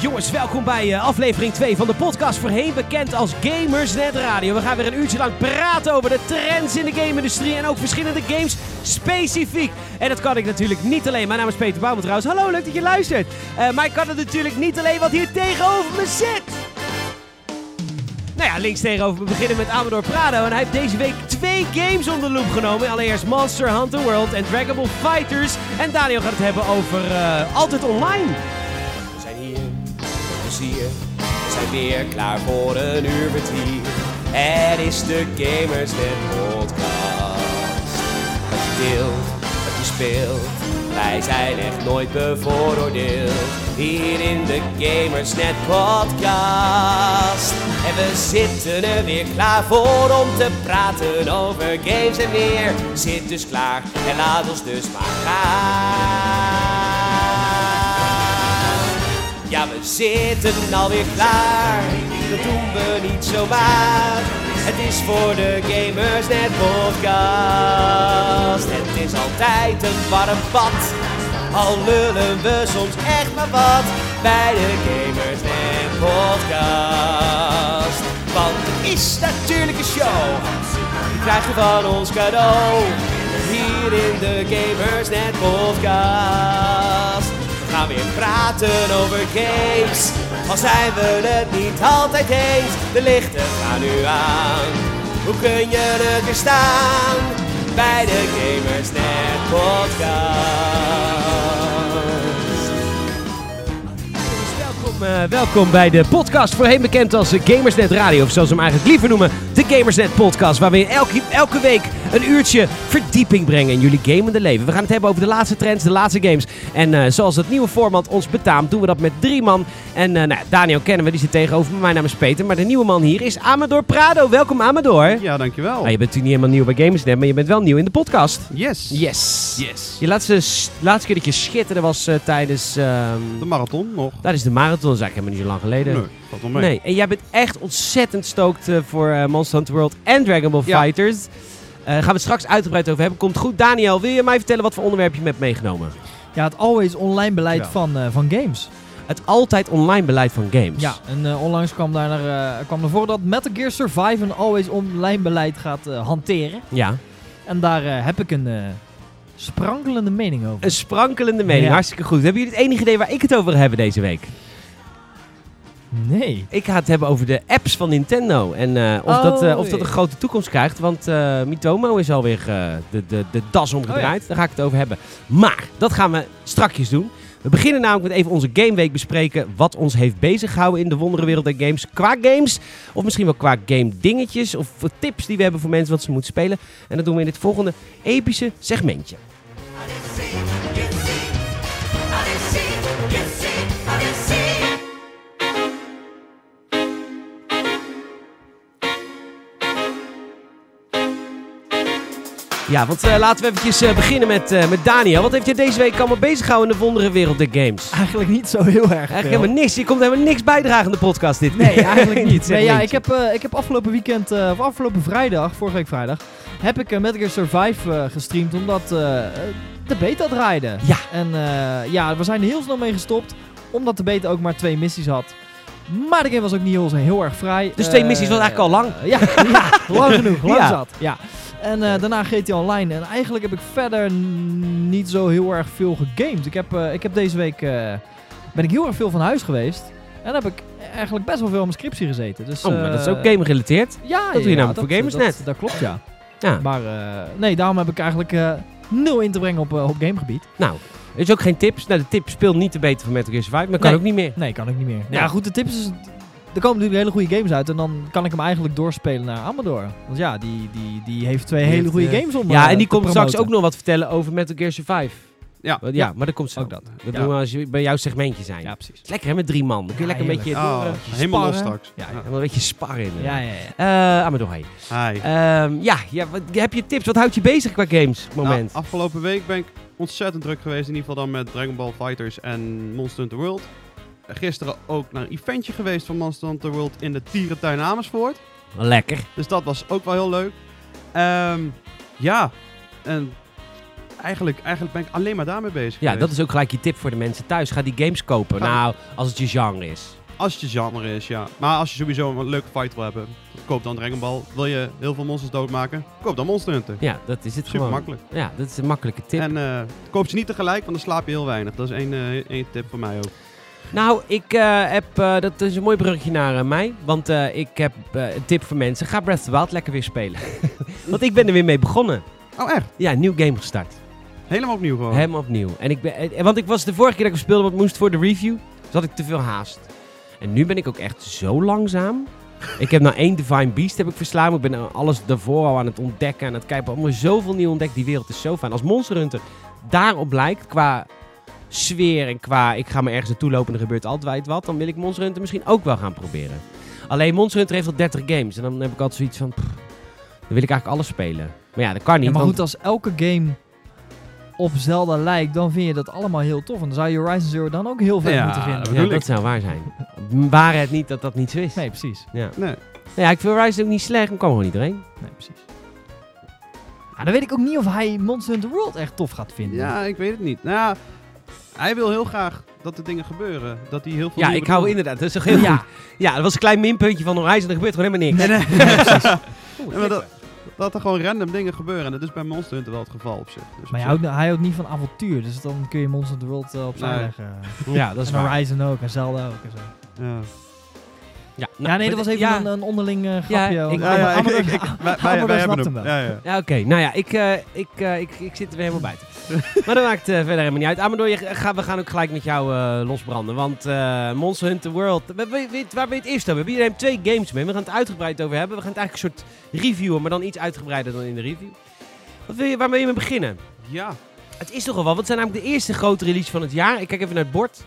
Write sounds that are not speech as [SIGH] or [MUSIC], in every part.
Jongens, welkom bij eh, aflevering 2 van de podcast voorheen bekend als Gamersnet Radio. We gaan weer een uurtje lang praten over de trends in de game-industrie en ook verschillende games specifiek. En dat kan ik natuurlijk niet alleen. Mijn naam is Peter Bouwman trouwens. Hallo, leuk dat je luistert. Eh, maar ik kan het natuurlijk niet alleen wat hier tegenover me zit. Nou ja, links tegenover me beginnen met Amador Prado. En hij heeft deze week twee games onder de loep genomen. Allereerst Monster Hunter World en Dragon Ball Fighters. En Daniel gaat het hebben over eh, Altijd Online. We zijn weer klaar voor een uur vertier. Het is de Gamersnet podcast. Wat je deelt, wat je speelt. Wij zijn echt nooit bevooroordeeld. Hier in de Gamersnet podcast. En we zitten er weer klaar voor om te praten over games en meer. Zit dus klaar en laat ons dus maar gaan. Ja, we zitten alweer klaar. Dat doen we niet zomaar. Het is voor de Gamers Net podcast. Het is altijd een warm bad. Al lullen we soms echt maar wat bij de Gamers Net podcast. Want het is natuurlijk een show. Die krijg je van ons cadeau. Hier in de Gamers Net podcast. Gaan weer praten over games. Al zijn we het niet altijd eens. De lichten gaan nu aan. Hoe kun je er staan? Bij de Gamers Net podcast. Welkom, eh, welkom bij de podcast voorheen bekend als Gamersnet Radio. Of zoals we hem eigenlijk liever noemen, de Gamersnet Podcast. Waar we elke, elke week een uurtje verdieping brengen in jullie gamende leven. We gaan het hebben over de laatste trends, de laatste games. En eh, zoals het nieuwe format ons betaamt, doen we dat met drie man. En eh, nou, Daniel kennen we, die zit tegenover me. Mijn naam is Peter. Maar de nieuwe man hier is Amador Prado. Welkom Amador. Ja, dankjewel. Nou, je bent natuurlijk niet helemaal nieuw bij Gamersnet, maar je bent wel nieuw in de podcast. Yes. Yes. Yes. Je laatste, laatste keer dat je schitterde was tijdens... ehm, De marathon nog. dat is de marathon, dat is eigenlijk helemaal niet zo lang geleden. Nee, valt wel mee. Nee, en jij bent echt ontzettend stoked eh, voor eh, Monster Hunter World en Dragon Ball Ja. Fighters. Eh gaan we het straks uitgebreid over hebben. Komt goed. Daniel, wil je mij vertellen wat voor onderwerp je hebt meegenomen? Ja, het always online beleid Ja. van, eh, van games. Het altijd online beleid van games. Ja, en eh, onlangs kwam daar naar, eh, kwam voren dat Metal Gear Survive een always online beleid gaat eh, hanteren. Ja. En daar eh, heb ik een eh, sprankelende mening over. Een sprankelende mening. Ja. Hartstikke goed. Hebben jullie het enige idee waar ik het over hebben deze week? Nee. Ik ga het hebben over de apps van Nintendo. En eh, of, Oh, dat, eh, of dat ja. een grote toekomst krijgt. Want eh, Mitomo is alweer eh, de, de, de das omgedraaid. Oh, Daar ga ik het over hebben. Maar dat gaan we strakjes doen. We beginnen namelijk met even onze gameweek bespreken. Wat ons heeft bezig gehouden in de wonderenwereld der games. Qua games. Of misschien wel qua game dingetjes. Of tips die we hebben voor mensen wat ze moeten spelen. En dat doen we in dit volgende epische segmentje. Ja, want eh, laten we eventjes eh, beginnen met, eh, met Daniel. Wat heeft je deze week allemaal bezig gehouden in de wonderenwereld der games? Eigenlijk niet zo heel erg Eigenlijk veel. helemaal niks. Je komt helemaal niks bijdragen in de podcast dit Nee, eigenlijk [LAUGHS] niet. Nee, ja, ik, heb, ik heb afgelopen weekend, of afgelopen vrijdag, vorige week vrijdag, heb ik uh, Metal Gear Survive gestreamd omdat de beta draaide. Ja. En ja, we zijn er heel snel mee gestopt, omdat de beta ook maar twee missies had. Maar de game was ook niet heel, heel erg vrij. Dus twee missies was eigenlijk al lang. ja, [LAUGHS] ja, lang genoeg, [LAUGHS] lang Ja. zat. Ja. En eh, daarna GT Online. En eigenlijk heb ik verder niet zo heel erg veel gegamed. Ik heb, eh, ik heb deze week eh, ben ik heel erg veel van huis geweest. En heb ik eigenlijk best wel veel aan mijn scriptie gezeten. Dus, Oh, maar dat is ook game gerelateerd. Ja, doe je ja, namelijk voor Gamersnet. Dat, dat klopt, ja. Ja. Maar nee, daarom heb ik eigenlijk nul in te brengen op, op gamegebied. Nou, er is ook geen tips. Nou, de tip speelt niet te beter van Metal Gear Survive, maar kan ook niet meer. Nee, kan ik niet meer. Ja. Ja, goed, de tip is... Er komen natuurlijk hele goede games uit en dan kan ik hem eigenlijk doorspelen naar Amador. Want ja, die, die, die heeft twee Die hele heeft, goede eh, games om Ja, eh, en die komt straks ook nog wat vertellen over Metal Gear Survive. Ja. Ja, maar dat komt zo. Ook dat. Dat Ja. doen we als je bij jouw segmentje zijn. Ja, precies. Lekker hè, met drie man. Dan kun je Ja, lekker een beetje, door, Oh, eh, helemaal los straks. Ja, een beetje sparren. in. Ja, ja, ja. Eh, Amador, hey. Hi. Ehm, ja, ja wat, heb je tips? Wat houdt je bezig qua games het moment? Nou, afgelopen week ben ik ontzettend druk geweest. In ieder geval dan met Dragon Ball Fighters en Monster Hunter World. Gisteren ook naar een eventje geweest van Monster Hunter World in de Tierentuin Amersfoort. Lekker. Dus dat was ook wel heel leuk. Ehm, ja, en eigenlijk, eigenlijk ben ik alleen maar daarmee bezig Ja, geweest. dat is ook gelijk je tip voor de mensen thuis. Ga die games kopen. Nou, als het je genre is. Als het je genre is, ja. Maar als je sowieso een leuke fight wil hebben, koop dan Dragon Ball. Wil je heel veel monsters doodmaken, koop dan Monster Hunter. Ja, dat is het Super gewoon. makkelijk. Ja, dat is een makkelijke tip. En eh, koop ze niet tegelijk, want dan slaap je heel weinig. Dat is één, eh, één tip voor mij ook. Nou, ik eh, heb, eh, dat is een mooi bruggetje naar eh, mij. Want ik heb een tip voor mensen. Ga Breath of the Wild lekker weer spelen. [LAUGHS] want ik ben er weer mee begonnen. Oh, echt? Ja, een nieuw game gestart. Helemaal opnieuw gewoon. Helemaal opnieuw. En ik ben, eh, want ik was de vorige keer dat ik speelde, want moest voor de review. Dus had ik te veel haast. En nu ben ik ook echt zo langzaam. [LAUGHS] ik heb nou één Divine Beast heb ik verslagen. Ik ben nou alles daarvoor al aan het ontdekken. En het kijken. Allemaal zoveel nieuw ontdekt. Die wereld is zo fijn. Als Monster Hunter daarop lijkt, qua sfeer en qua ik ga me ergens naartoe lopen en er gebeurt altijd wat. Dan wil ik Monster Hunter misschien ook wel gaan proberen. Alleen Monster Hunter heeft al 30 games. En dan heb ik altijd zoiets van... pff, dan wil ik eigenlijk alles spelen. Maar ja, dat kan niet. Ja, maar want- goed, als elke game op Zelda lijkt, dan vind je dat allemaal heel tof. En dan zou je Horizon Zero dan ook heel Ja, moeten vinden. dat Ja, dat ik. zou waar zijn. Waren het niet dat dat niet zo is. Nee, precies. Ja. Nee. ja, ik vind Horizon ook niet slecht, maar kwam gewoon niet doorheen. Nee, precies. Ah, dan weet ik ook niet of hij Monster Hunter World echt tof gaat vinden. Ja, ik weet het niet. Nou ja, hij wil heel graag dat er dingen gebeuren. Dat hij heel veel Ja, ik hou inderdaad. Dat is toch heel Ja. goed. Ja, dat was een klein minpuntje van Horizon. Er gebeurt gewoon helemaal niks. Nee, nee. [LAUGHS] Oeh, [LAUGHS] Ja, maar dat, dat er gewoon random dingen gebeuren. En dat is bij Monster Hunter wel het geval op zich. Dus Maar op hij zich- houdt, hij houdt niet van avontuur, dus dan kun je Monster Hunter World eh, opzij Nee. leggen. Ja, dat is en waar. Horizon ook, en Zelda ook en zo. Ja. Ja, ja, nee, dat was even ja, een, een onderling eh, grapje. Ja, ik- Ja, ja, ik, Amador- ik, ik, [LAUGHS] wij, hebben hem. Ja, ja. Ja, oké. Nou ja, ik, eh, ik, eh, ik, ik zit er weer helemaal buiten. [LAUGHS] maar dat maakt verder helemaal niet uit. Amador, je, ga, we gaan ook gelijk met jou eh, losbranden. Want eh, Monster Hunter World, we- we- we- waar ben je het eerst over? We hebben twee games mee. We gaan het uitgebreid over hebben. We gaan het eigenlijk een soort reviewen, maar dan iets uitgebreider dan in de review. Wat wil je, waar wil je mee beginnen? Ja. Het is toch al wel, want het zijn namelijk de eerste grote release van het jaar. Ik kijk even naar het bord.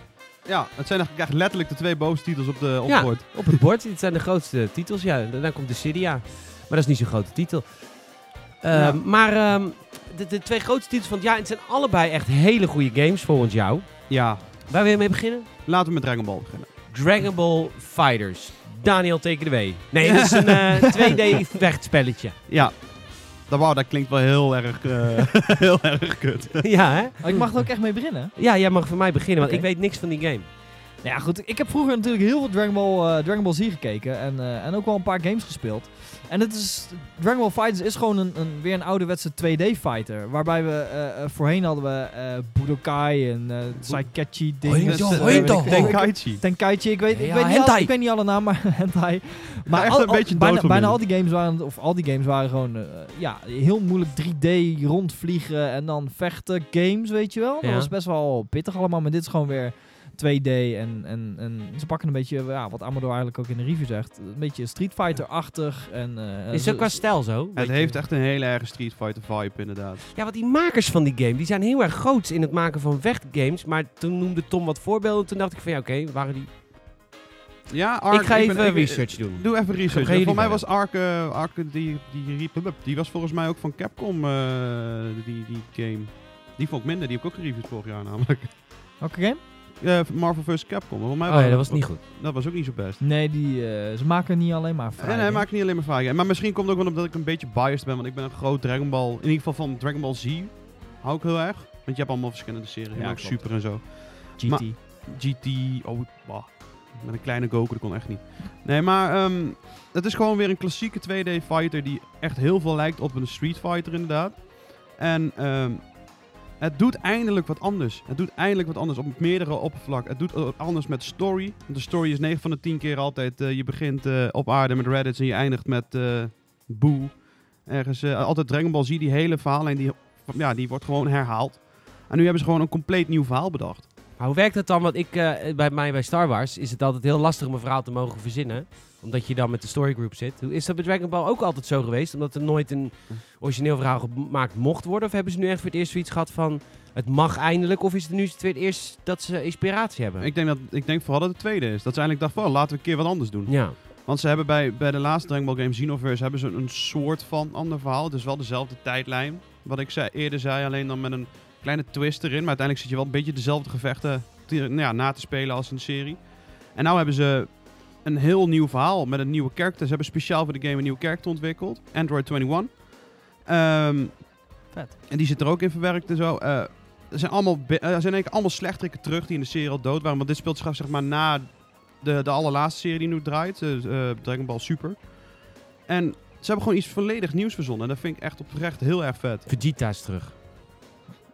Ja, het zijn eigenlijk letterlijk de twee bovenste titels op, de, op Ja. het bord. Op het bord, dit zijn de grootste titels. Ja, daarna komt de Cydia. Maar dat is niet zo'n grote titel. Ehm, Ja. Maar ehm, de, de twee grootste titels van het jaar, het zijn allebei echt hele goede games volgens jou. Ja, Waar wil je mee beginnen? laten we met Dragon Ball beginnen. Dragon Ball Fighters. Daniel teken de. Nee, het is een [LAUGHS] eh, 2D vechtspelletje. Ja. Dat, wauw, dat klinkt wel heel erg, eh, [LAUGHS] heel erg kut. ja, hè? Oh, ik mag er ook echt mee beginnen. Ja, jij mag voor mij beginnen, want ik weet niks van die game. Nou ja, goed. Ik heb vroeger natuurlijk heel veel Dragon Ball, eh, Dragon Ball Z gekeken. En, eh, en ook wel een paar games gespeeld. En het is, Dragon Ball Fighters is gewoon een, een, weer een ouderwetse 2D-fighter. Waarbij we eh, voorheen hadden we eh Budokai en eh Saikechi ik- ik- Tenkaichi. Tenkaichi, ik weet, ik, Ja, weet niet al, ik weet niet alle namen, [LAUGHS] maar hentai. Maar echt al- een al- beetje bijna, bijna al die games waren, of al die games waren gewoon, ja, heel moeilijk 3D rondvliegen en dan vechten games, weet je wel. Dat was best wel pittig allemaal, maar dit is gewoon weer 2D en, en, en ze pakken een beetje, ja, wat Amador eigenlijk ook in de review zegt, een beetje Street Fighter-achtig. En, eh, Is het ook qua stijl zo? Het heeft echt een hele erg Street Fighter vibe inderdaad. Ja, want die makers van die game, die zijn heel erg groot in het maken van vechtgames. Maar toen noemde Tom wat voorbeelden. Toen dacht ik van ja, oké, waren die... Ja, Ark, ik ga even ik- research doen. Doe even research. Voor mij was Ark, eh, Ark die, die, die, die was volgens mij ook van Capcom, eh, die, die game. Die vond ik minder, die heb ik ook gereviewd vorig jaar namelijk. Welke game? Eh, Marvel vs. Capcom. Volgens mij Oh ja, dat was niet goed. Dat was ook niet zo best. Nee, die, eh, ze maken niet alleen maar vrij. En hij hè? maakt niet alleen maar vragen. Maar misschien komt het ook wel omdat ik een beetje biased ben. Want ik ben een groot Dragon Ball. In ieder geval van Dragon Ball Z. Hou ik heel erg. Want je hebt allemaal verschillende series. Ja. Super en zo. GT. maar- GT. Oh, bah. Met een kleine Goku, dat kon echt niet. Nee, maar ehm, het is gewoon weer een klassieke 2D fighter die echt heel veel lijkt op een Street Fighter inderdaad. En ehm, het doet eindelijk wat anders. Het doet eindelijk wat anders op meerdere oppervlakken. Het doet anders met story. De story is 9 van de 10 keer altijd, eh, je begint eh, op aarde met Reddit en je eindigt met eh Boo. Ergens, altijd Dragon Ball Z, die hele verhaallijn, die, ja, die wordt gewoon herhaald. En nu hebben ze gewoon een compleet nieuw verhaal bedacht. Maar hoe werkt dat dan? Want ik, eh, bij mij bij Star Wars is het altijd heel lastig om een verhaal te mogen verzinnen. Omdat je dan met de storygroup zit. Hoe- Is dat bij Dragon Ball ook altijd zo geweest? Omdat er nooit een origineel verhaal gemaakt mocht worden? Of hebben ze nu echt voor het eerst zoiets gehad van... Het mag eindelijk? Of is het nu het tweede eerst dat ze inspiratie hebben? Ik denk, dat, ik denk vooral dat het tweede is. Dat ze eigenlijk dachten van, laten we een keer wat anders doen. Ja. Want ze hebben bij, bij de laatste Dragon Ball game Xenoverse hebben ze een soort van ander verhaal. Het is wel dezelfde tijdlijn. Wat ik zei, eerder zei, alleen dan met een kleine twist erin. Maar uiteindelijk zit je wel een beetje dezelfde gevechten te- nou ja, na te spelen als een serie. En nou hebben ze een heel nieuw verhaal met een nieuwe character. Ze hebben speciaal voor de game een nieuwe character ontwikkeld. Android 21. Ehm, Vet. En die zit er ook in verwerkt en zo. Eh, er zijn allemaal, eh, er zijn eigenlijk allemaal slechterikken terug die in de serie al dood waren. Want dit speelt zich af zeg maar na de, de allerlaatste serie die nu draait. eh, eh, Dragon Ball Super. En ze hebben gewoon iets volledig nieuws verzonnen. En dat vind ik echt oprecht heel erg vet. Vegeta is terug.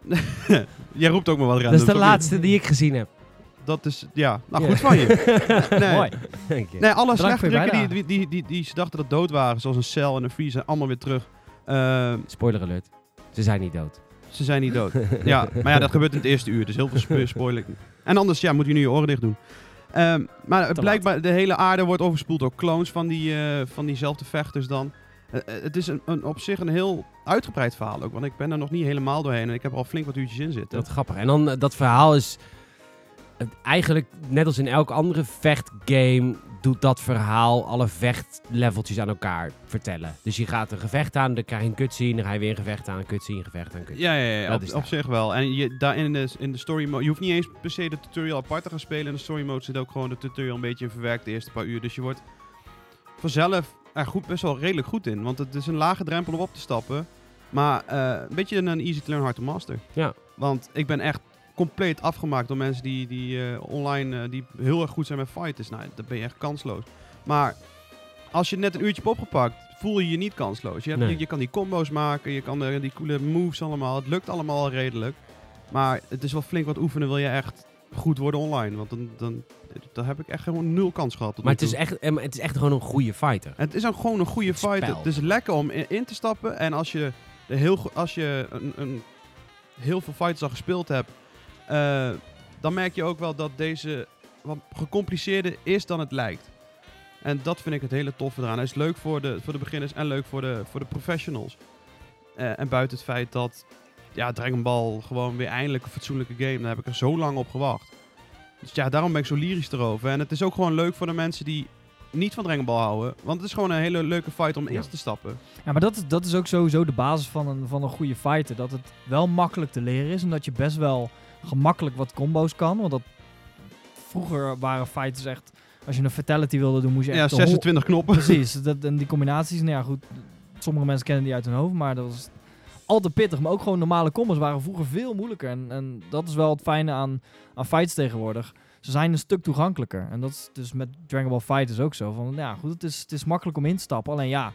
[LAUGHS] Jij roept ook maar wat random. Dat is de laatste die ik gezien heb. Dat is, ja, nou goed van je. [LAUGHS] nee. Mooi. Nee, alle slechterikken die, die, die, die, ze dachten dat dood waren, zoals een Cell en een Freeze, zijn allemaal weer terug. Eh, Spoiler alert. Ze zijn niet dood. ze zijn niet dood. [LAUGHS] ja, maar ja, dat gebeurt in het eerste uur, dus heel veel spo- spoiler. En anders ja, moet je nu je oren dicht doen. Ehm, maar het Te blijkbaar, de hele aarde wordt overspoeld door clones van, die, eh, van diezelfde vechters dan. Eh, eh, het is een, een, op zich een heel uitgebreid verhaal ook, want ik ben er nog niet helemaal doorheen en ik heb er al flink wat uurtjes in zitten. Dat is grappig. En dan eh, dat verhaal is eigenlijk net als in elke andere vechtgame doet dat verhaal alle vechtleveltjes aan elkaar vertellen. Dus je gaat een gevecht aan, dan krijg je een cutscene, dan ga je weer een gevecht aan, een cutscene, een gevecht aan, een cutscene. Ja, ja, ja Dat op, is op zich wel. En je, daar in de, in de story mode, je hoeft niet eens per se de tutorial apart te gaan spelen. In de story mode zit ook gewoon de tutorial een beetje in verwerkt de eerste paar uur. Dus je wordt vanzelf er goed, best wel redelijk goed in. Want het is een lage drempel om op te stappen. Maar eh, een beetje een easy to learn, hard to master. Ja. Want ik ben echt compleet afgemaakt door mensen die, die eh, online eh, die heel erg goed zijn met fighters. Nou, dan ben je echt kansloos. Maar als je net een uurtje hebt opgepakt, voel je je niet kansloos. Je, hebt, Nee. je, je kan die combo's maken, je kan die coole moves allemaal. Het lukt allemaal al redelijk. Maar het is wel flink wat oefenen, wil je echt goed worden online. Want dan, dan, dan heb ik echt gewoon nul kans gehad. Maar het is, echt, eh, het is echt gewoon een goede fighter. Het is ook gewoon een goede fighter. Het is lekker om in, in te stappen. En als je, er heel, als je een, een, heel veel fighters al gespeeld hebt, eh, dan merk je ook wel dat deze wat gecompliceerder is dan het lijkt. En dat vind ik het hele toffe eraan. Hij is leuk voor de, voor de beginners en leuk voor de, voor de professionals. Eh, en buiten het feit dat ja, Dragon Ball gewoon weer eindelijk een fatsoenlijke game, daar heb ik er zo lang op gewacht. Dus ja, daarom ben ik zo lyrisch erover. En het is ook gewoon leuk voor de mensen die niet van Dragon Ball houden. Want het is gewoon een hele leuke fight om Ja. in te stappen. Ja, maar dat is, dat is ook sowieso de basis van een, van een goede fighter. Dat het wel makkelijk te leren is en dat je best wel gemakkelijk wat combo's kan. Want dat, vroeger waren fighters echt... Als je een fatality wilde doen, moest je Ja, echt... hol- 26 knoppen. Precies, dat, en die combinaties, nou ja goed, sommige mensen kennen die uit hun hoofd, maar dat was altijd pittig. Maar ook gewoon normale combos waren vroeger veel moeilijker. En, en dat is wel het fijne aan, aan fights tegenwoordig. Ze zijn een stuk toegankelijker. En dat is dus met Dragon Ball Fighters ook zo. Van, ja, goed, het is, het is makkelijk om in te stappen. Alleen ja,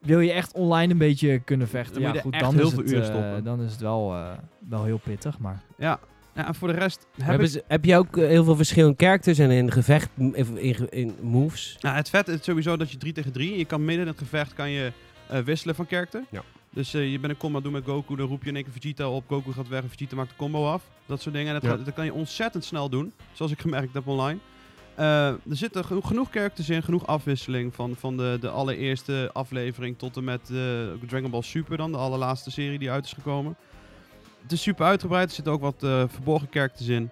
wil je echt online een beetje kunnen vechten, Dan ja, goed, dan, heel is veel het, uren eh, stoppen. dan is het wel, eh, wel heel pittig. Maar Ja. ja, en voor de rest heb Hebben ik... ze- heb je ook eh, heel veel verschillende characters en in gevecht, in, in, in moves? Nou, het vet is sowieso dat je 3 tegen 3... Je kan midden in het gevecht kan je, eh, wisselen van karakter. Ja. Dus eh, je bent een combo doen met Goku, dan roep je in één keer Vegeta op. Goku gaat weg en Vegeta maakt de combo af. Dat soort dingen. En dat, Ja. gaat- dat kan je ontzettend snel doen. Zoals ik [LAUGHS] gemerkt heb online. Eh, er zitten geno- genoeg characters in, genoeg afwisseling. Van, van de, de allereerste aflevering tot en met eh, Dragon Ball Super dan. De allerlaatste serie die uit is gekomen. Het is super uitgebreid. Er zitten ook wat verborgen characters in.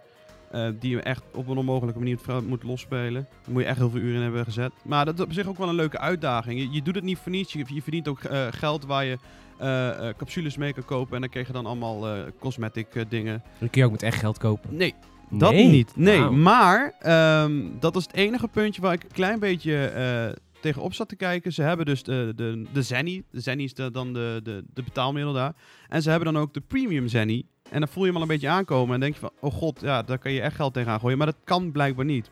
die je echt op een onmogelijke manier moet losspelen. Daar moet je echt heel veel uren in hebben gezet. Maar dat is op zich ook wel een leuke uitdaging. Je, je doet het niet voor niets. Je, je verdient ook geld waar je eh, eh, capsules mee kan kopen. En dan krijg je dan allemaal eh, cosmetic dingen. Dan kun je ook met echt geld kopen. Nee, dat Nee? niet. Nee, maar ehm, dat is het enige puntje waar ik een klein beetje eh, tegenop zat te kijken. Ze hebben dus de, de, de Zenny. De Zenny is de, dan de, de, de betaalmiddel daar. En ze hebben dan ook de Premium Zenny. En dan voel je hem al een beetje aankomen. En denk je van, oh god, ja, daar kan je echt geld tegenaan gooien. Maar dat kan blijkbaar niet.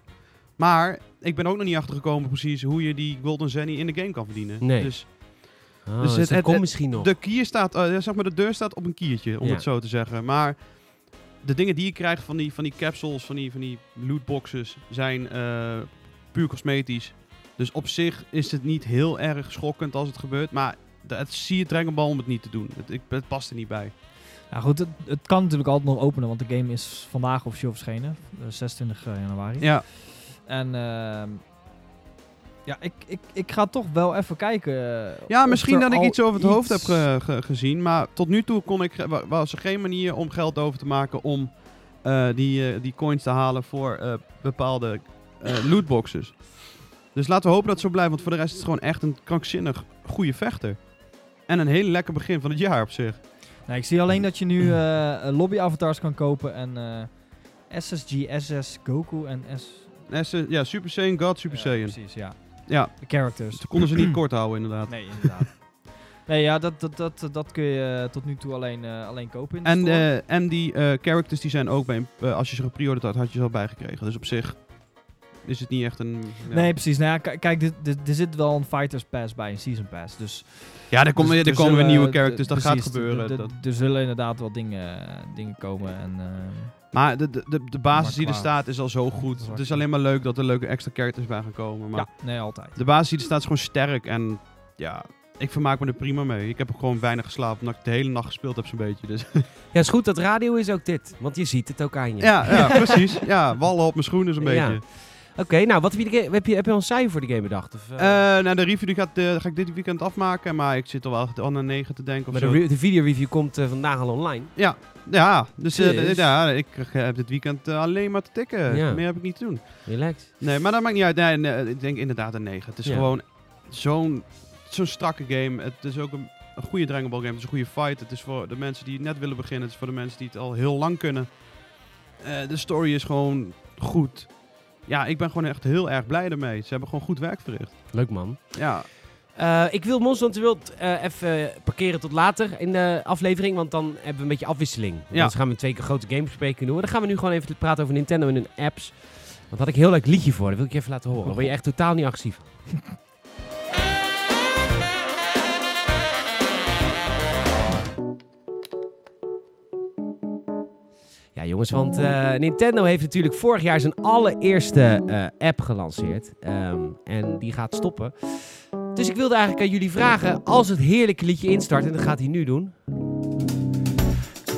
Maar ik ben ook nog niet achtergekomen precies hoe je die Golden Zenny in de game kan verdienen. Nee. Dus Ah, Dus dus het- komt misschien nog. de kier staat, eh, zeg maar, de deur staat op een kiertje, om Ja. het zo te zeggen. Maar de dingen die je krijgt van die, van die capsules, van die, van die lootboxes, zijn eh, puur cosmetisch. Dus op zich is het niet heel erg schokkend als het gebeurt. Maar het zie je Dragon Ball om het niet te doen. Het, ik, het past er niet bij. ja, goed, het, het kan natuurlijk altijd nog openen, want de game is vandaag officieel verschenen, eh, 26 januari. Ja, En ehm, ja, ik, ik, ik ga toch wel even kijken. eh, ja misschien dat ik iets over het hoofd heb iets- ge- ge- gezien. Maar tot nu toe kon ik, was er geen manier om geld over te maken om eh, die, eh, die coins te halen voor eh, bepaalde eh, [LAUGHS] lootboxes. Dus laten we hopen dat het zo blijft. Want voor de rest is het gewoon echt een krankzinnig goede vechter. En een heel lekker begin van het jaar op zich. Nee, ik zie alleen dat je nu [CLEARS THROAT] eh, lobby avatars kan kopen en eh, SSG, SS, Goku en S. Ze- ja, Super Saiyan God, Super Ja, Saiyan. Precies, ja. Ja, De characters. ze konden ze niet kort houden inderdaad. Nee, inderdaad. [LAUGHS] Nee, ja, dat, dat, dat, dat kun je eh, tot nu toe alleen, eh, alleen kopen in de En, store. eh, en die eh, characters die zijn ook bij, als je ze gepreorderd had, had je ze al bijgekregen. Dus op zich is het niet echt een... Ja, Nee, precies. Nou ja, kijk, er zit wel een Fighters Pass bij, een Season Pass. Dus ja er, komen dus weer- er er komen weer zullen- nieuwe characters, dat gaat gebeuren. dat- Er zullen inderdaad wel dingen, dingen komen. En, eh, maar de, de, de, de basis Maar die er staat is al zo goed. Het is alleen maar leuk dat er leuke extra characters bij gaan komen. Maar ja, nee, altijd. de basis die er staat is gewoon sterk. En ja, ik vermaak me er prima mee. Ik heb ook gewoon weinig geslapen, omdat ik de hele nacht gespeeld heb zo'n beetje. Dus. [LAUGHS] Ja, het is goed dat radio is ook dit. Want je ziet het ook aan je. ja, ja, [LAUGHS] precies. Ja, wallen op mijn schoenen zo'n Ja. beetje. Oké, nou, wat heb je, heb, je, heb je al een cijfer voor de game bedacht? Of, eh, Eh, nou, de review die gaat, eh, ga ik dit weekend afmaken, maar ik zit al wel al naar 9 te denken of maar zo. de, de video-review komt eh, vandaag al online. Ja, eh, Dus? d- ja, ik heb dit weekend eh, alleen maar te tikken. Ja. Meer heb ik niet te doen. Relax. Nee, maar dat maakt niet uit. Nee, nee, ik denk inderdaad een 9. Het is Ja. gewoon zo'n zo'n strakke game. Het is ook een, een goede Dragon Ball game. Het is een goede fight. Het is voor de mensen die net willen beginnen. Het is voor de mensen die het al heel lang kunnen. Eh, de story is gewoon goed. Ja, ik ben gewoon echt heel erg blij ermee. Ze hebben gewoon goed werk verricht. Leuk man. Ja, Eh, ik wil Monster Hunter World eh, even parkeren tot later in de aflevering, want dan hebben we een beetje afwisseling. Ja. Dan gaan we twee keer grote games bespreken. Dan gaan we nu gewoon even praten over Nintendo en hun apps. Want had ik een heel leuk liedje voor, dat wil ik je even laten horen. Daar word je echt totaal niet agressief. van. Ja, jongens, want eh, Nintendo heeft natuurlijk vorig jaar zijn allereerste app gelanceerd. Ehm, en die gaat stoppen. Dus ik wilde eigenlijk aan jullie vragen, als het heerlijke liedje instart, en dat gaat hij nu doen.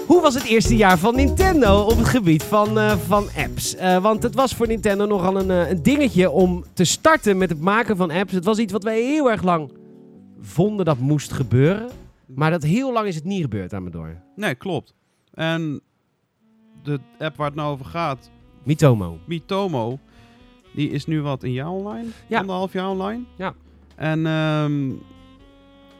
Hoe was het eerste jaar van Nintendo op het gebied van, eh, van apps? Eh, want het was voor Nintendo nogal een, eh, een dingetje om te starten met het maken van apps. Het was iets wat wij heel erg lang vonden dat moest gebeuren. Maar dat heel lang is het niet gebeurd aan me door. nee, klopt. En de app waar het nou over gaat, Mitomo. Mitomo, die is nu wat een jaar online? Ja. Anderhalf jaar online? Ja. En ehm,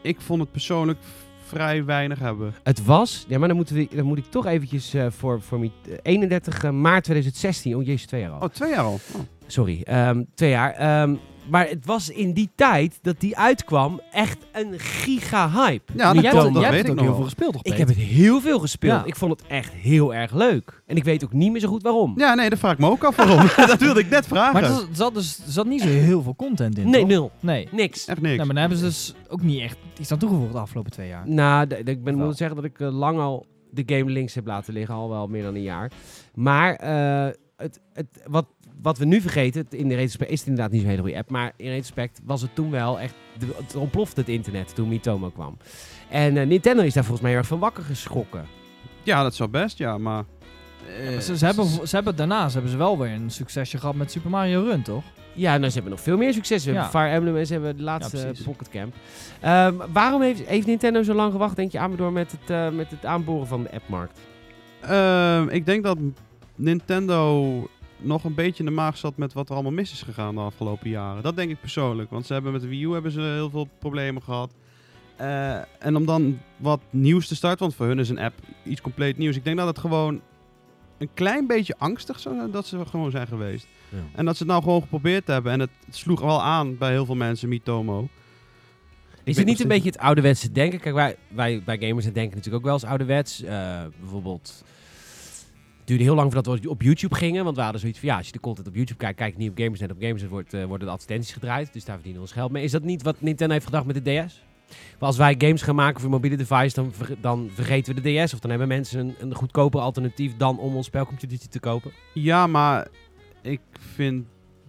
ik vond het persoonlijk vrij weinig hebben. Het was, ja, maar dan, moeten we, dan moet ik toch eventjes eh, voor, voor Mi- eh, 31 maart 2016. Oh jezus, twee jaar al. Oh, twee jaar al. Oh. Sorry, ehm, twee jaar. Ehm, maar het was in die tijd dat die uitkwam echt een giga-hype. Ja, dat jij dat jij weet hebt ook heel veel gespeeld, toch? Ik heb het heel veel gespeeld. Ja. Ik vond het echt heel erg leuk. En ik weet ook niet meer zo goed waarom. Ja, nee, dat vraag ik me ook af waarom. [LAUGHS] dat wilde ik net vragen. Maar er zat- dus er zat niet zo heel veel content in. nee, toch? nul. Nee. Niks. Echt niks. Maar daar hebben ze dus ook niet echt iets aan toegevoegd de afgelopen twee jaar. Nou, ik ben Wel. moet zeggen dat ik eh, lang al de game links heb laten liggen, al wel meer dan een jaar. Maar eh, het, het, wat, wat we nu vergeten, het- in de retrospect is het inderdaad niet zo'n hele goede app, maar in retrospect was het toen wel echt, de- het ontplofte het internet toen Mitomo kwam. En eh, Nintendo is daar volgens mij heel erg van wakker geschrokken. Ja, dat zou best, ja, maar... eh, Ze, ze, hebben, ze hebben daarnaast hebben ze wel weer een succesje gehad met Super Mario Run, toch? Ja, nou, ze hebben nog veel meer succes. Ze Ja. hebben Fire Emblem en ze hebben de laatste Ja, eh. Pocket Camp. Ehm, waarom heeft, heeft Nintendo zo lang gewacht, denk je, aan door met het, eh, met het aanboren van de appmarkt? Ehm, ik denk dat Nintendo nog een beetje in de maag zat met wat er allemaal mis is gegaan de afgelopen jaren. Dat denk ik persoonlijk. Want ze hebben met de Wii U hebben ze heel veel problemen gehad. Eh, en om dan wat nieuws te starten, want voor hun is een app iets compleet nieuws. Ik denk dat het gewoon een klein beetje angstig zo, dat ze gewoon zijn geweest. Ja. En dat ze het nou gewoon geprobeerd hebben. En het, het sloeg wel aan bij heel veel mensen, Mitomo. Is het niet een beetje het ouderwetse denken? Kijk, wij, wij bij gamers denken natuurlijk ook wel eens ouderwets. Eh, bijvoorbeeld, duurde heel lang voordat we op YouTube gingen. Want we hadden zoiets van, ja, als je de content op YouTube kijkt, kijk niet op Gamersnet. Op Gamersnet wordt, eh, worden de advertenties gedraaid. Dus daar verdienen we ons geld mee. Is dat niet wat Nintendo heeft gedacht met de DS? Maar als wij games gaan maken voor mobiele device, dan, dan vergeten we de DS. Of dan hebben mensen een, een goedkoper alternatief dan om ons spelcomputertje te kopen. Ja, maar ik vind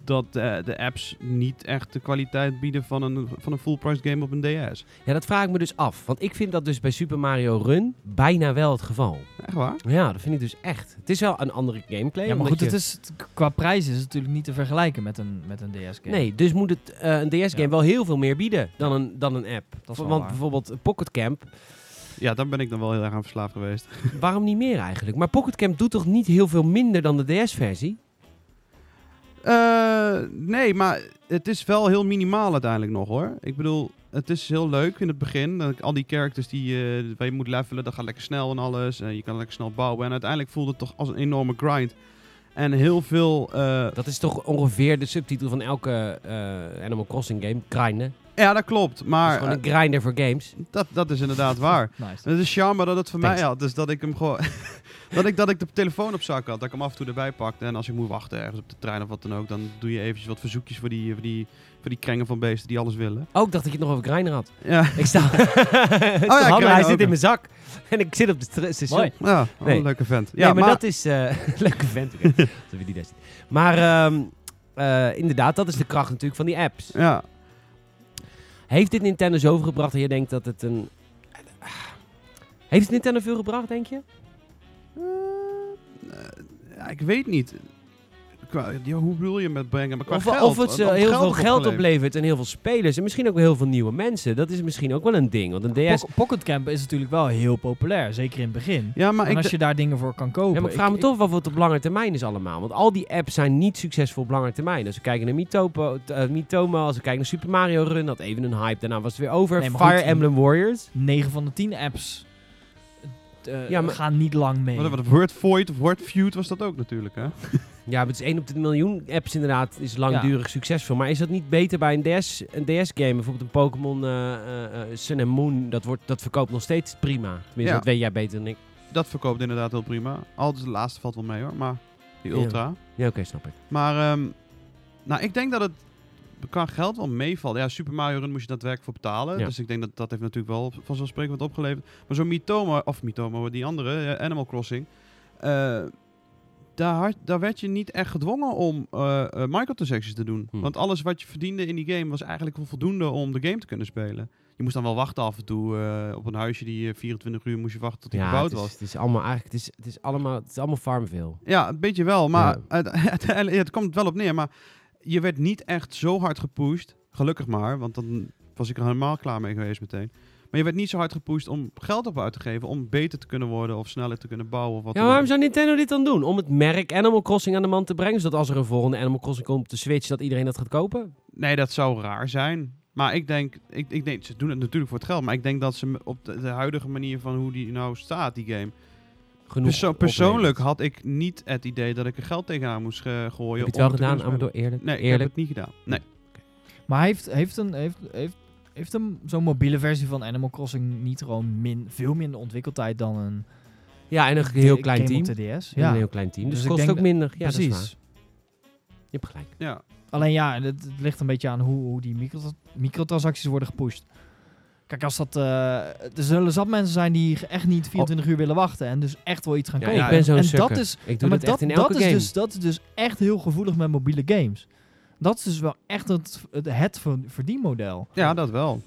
dat de, de apps niet echt de kwaliteit bieden van een, van een full-price game op een DS. Ja, dat vraag ik me dus af. Want ik vind dat dus bij Super Mario Run bijna wel het geval. Echt waar? Ja, dat vind ik dus echt. Het is wel een andere gameplay. Ja, maar goed, je- het is, qua prijs is het natuurlijk niet te vergelijken met een, met een DS-game. Nee, dus moet het eh, een DS-game Ja. wel heel veel meer bieden dan een, dan een app. Dat is wel Want waar. bijvoorbeeld Pocket Camp, Ja, daar ben ik dan wel heel erg aan verslaafd geweest. waarom niet meer eigenlijk? Maar Pocket Camp doet toch niet heel veel minder dan de DS-versie? Eh, nee, maar het is wel heel minimaal uiteindelijk nog hoor. Ik bedoel, het is heel leuk in het begin. Al die characters die, eh, waar je moet levelen, dat gaat lekker snel en alles. En je kan lekker snel bouwen. En uiteindelijk voelt het toch als een enorme grind. En heel veel... eh, Dat is toch ongeveer de subtitel van elke eh, Animal Crossing game, grinden. Ja, dat klopt. Het is Maar gewoon eh, een grinder voor games. dat, dat is inderdaad waar. [LAUGHS] Nice. Het is jammer dat het voor Thanks. mij had. Dus dat ik hem gewoon. [LAUGHS] dat, ik, dat ik de telefoon op zak had. Dat ik hem af en toe erbij pakte. En als ik moet wachten ergens op de trein of wat dan ook. Dan doe je eventjes wat verzoekjes voor die, voor die, voor die krengen van beesten die alles willen. Ook dacht ik het nog over grinder had. Ja, [LAUGHS] Ik sta. Toch ja, [LAUGHS] grinder hij zit in mijn zak. [LAUGHS] En ik zit op de station. Mooi. ja oh, Nee. een leuke vent. Ja, maar, dat is... eh leuke vent. Zo die. Maar ehm, eh, inderdaad, dat is de kracht natuurlijk van die apps. Ja. Heeft dit Nintendo zoveel gebracht dat je denkt dat het een... Heeft het Nintendo veel gebracht, denk je? Eh, ja, ik weet niet. Qua, ja, hoe bedoel je met brengen? Maar qua Of, geld, of het eh, heel veel geld oplevert en heel veel spelers. En misschien ook wel heel veel nieuwe mensen. Dat is misschien ook wel een ding. Want een DS... Pock- Pocket Camp is natuurlijk wel heel populair, zeker in het begin. Ja, maar en als je daar dingen voor kan kopen. Ja, maar ik vraag me toch wel wat op lange termijn is allemaal. Want al die apps zijn niet succesvol op lange termijn. Als we kijken naar Mitopo, eh, Mitomo, als we kijken naar Super Mario Run, had even een hype. Daarna was het weer over. Nee, Fire goed, Emblem Warriors. 9 van de 10 apps eh, Ja, maar- gaan niet lang mee. Wat, wat Word Void of Word Feud was dat ook natuurlijk, hè? [LAUGHS] Ja, maar het is 1 op de miljoen apps inderdaad. Is langdurig succesvol. Maar is dat niet beter bij een DS, een DS-game? Bijvoorbeeld een Pokémon eh, eh, eh, Sun and Moon. Dat, wordt, dat verkoopt nog steeds prima. Tenminste, Ja. dat weet jij beter dan ik. Dat verkoopt inderdaad heel prima. Altijd de laatste valt wel mee hoor, maar die. Ultra. Ja, oké, snap ik. Maar ehm, nou, ik denk dat het qua geld wel meevalt. Ja, Super Mario Run moest je daadwerkelijk voor betalen. Ja. Dus ik denk dat dat heeft natuurlijk wel vanzelfsprekend wat opgeleverd. Maar zo'n Mitomo, of Mitomo, die andere, eh, Animal Crossing. eh, daar, had- daar werd je niet echt gedwongen om microtransactions te doen. Hm. Want alles wat je verdiende in die game was eigenlijk voldoende om de game te kunnen spelen. Je moest dan wel wachten af en toe op een huisje die eh, 24 uur moest je wachten tot Ja, gebouwd het is, was. het is allemaal eigenlijk, het is, het is allemaal, het is allemaal Farmville. Ja, een beetje wel. Maar Ja. [LAUGHS] uiteindelijk, ja, het komt wel op neer. Maar je werd niet echt zo hard gepusht. Gelukkig maar, want dan was ik er helemaal klaar mee geweest meteen. Maar je werd niet zo hard gepusht om geld op uit te geven. Om beter te kunnen worden of sneller te kunnen bouwen. Of wat Ja, waarom zou Nintendo dit dan doen? Om het merk Animal Crossing aan de man te brengen, zodat als er een volgende Animal Crossing komt op de Switch, dat iedereen dat gaat kopen? Nee, dat zou raar zijn. Maar ik denk, ik, ik denk, ze doen het natuurlijk voor het geld. Maar ik denk dat ze op de, de huidige manier van hoe die nou staat, die game. Genoeg Perso- persoonlijk had ik niet het idee dat ik er geld tegenaan moest eh, gooien. Heb je het wel gedaan, Amador? Eerlijk? Nee, ik heb eerlijk? het niet gedaan. Nee. Maar heeft, heeft, een, heeft, heeft, heeft een, zo'n mobiele versie van Animal Crossing niet gewoon min, veel minder ontwikkeltijd dan een Ja, en een heel klein team. op de DS? Ja. Een heel klein team. Dus, Dus het ik kost denk ook minder. Ja, dat is precies. waar. Je hebt gelijk. Ja. Alleen ja, het, het ligt een beetje aan hoe, hoe die micro, microtransacties worden gepusht. Kijk, als dat. eh, er zullen zat mensen zijn die echt niet 24 uur willen wachten en dus echt wel iets gaan Ja, kopen. ik ben zo'n en sukker. dat is, Ik doe maar dat echt dat, in elke dat is. Dus, dat is dus echt heel gevoelig met mobiele games. Dat is dus wel echt het, het, het ver- verdienmodel. Ja, dat wel.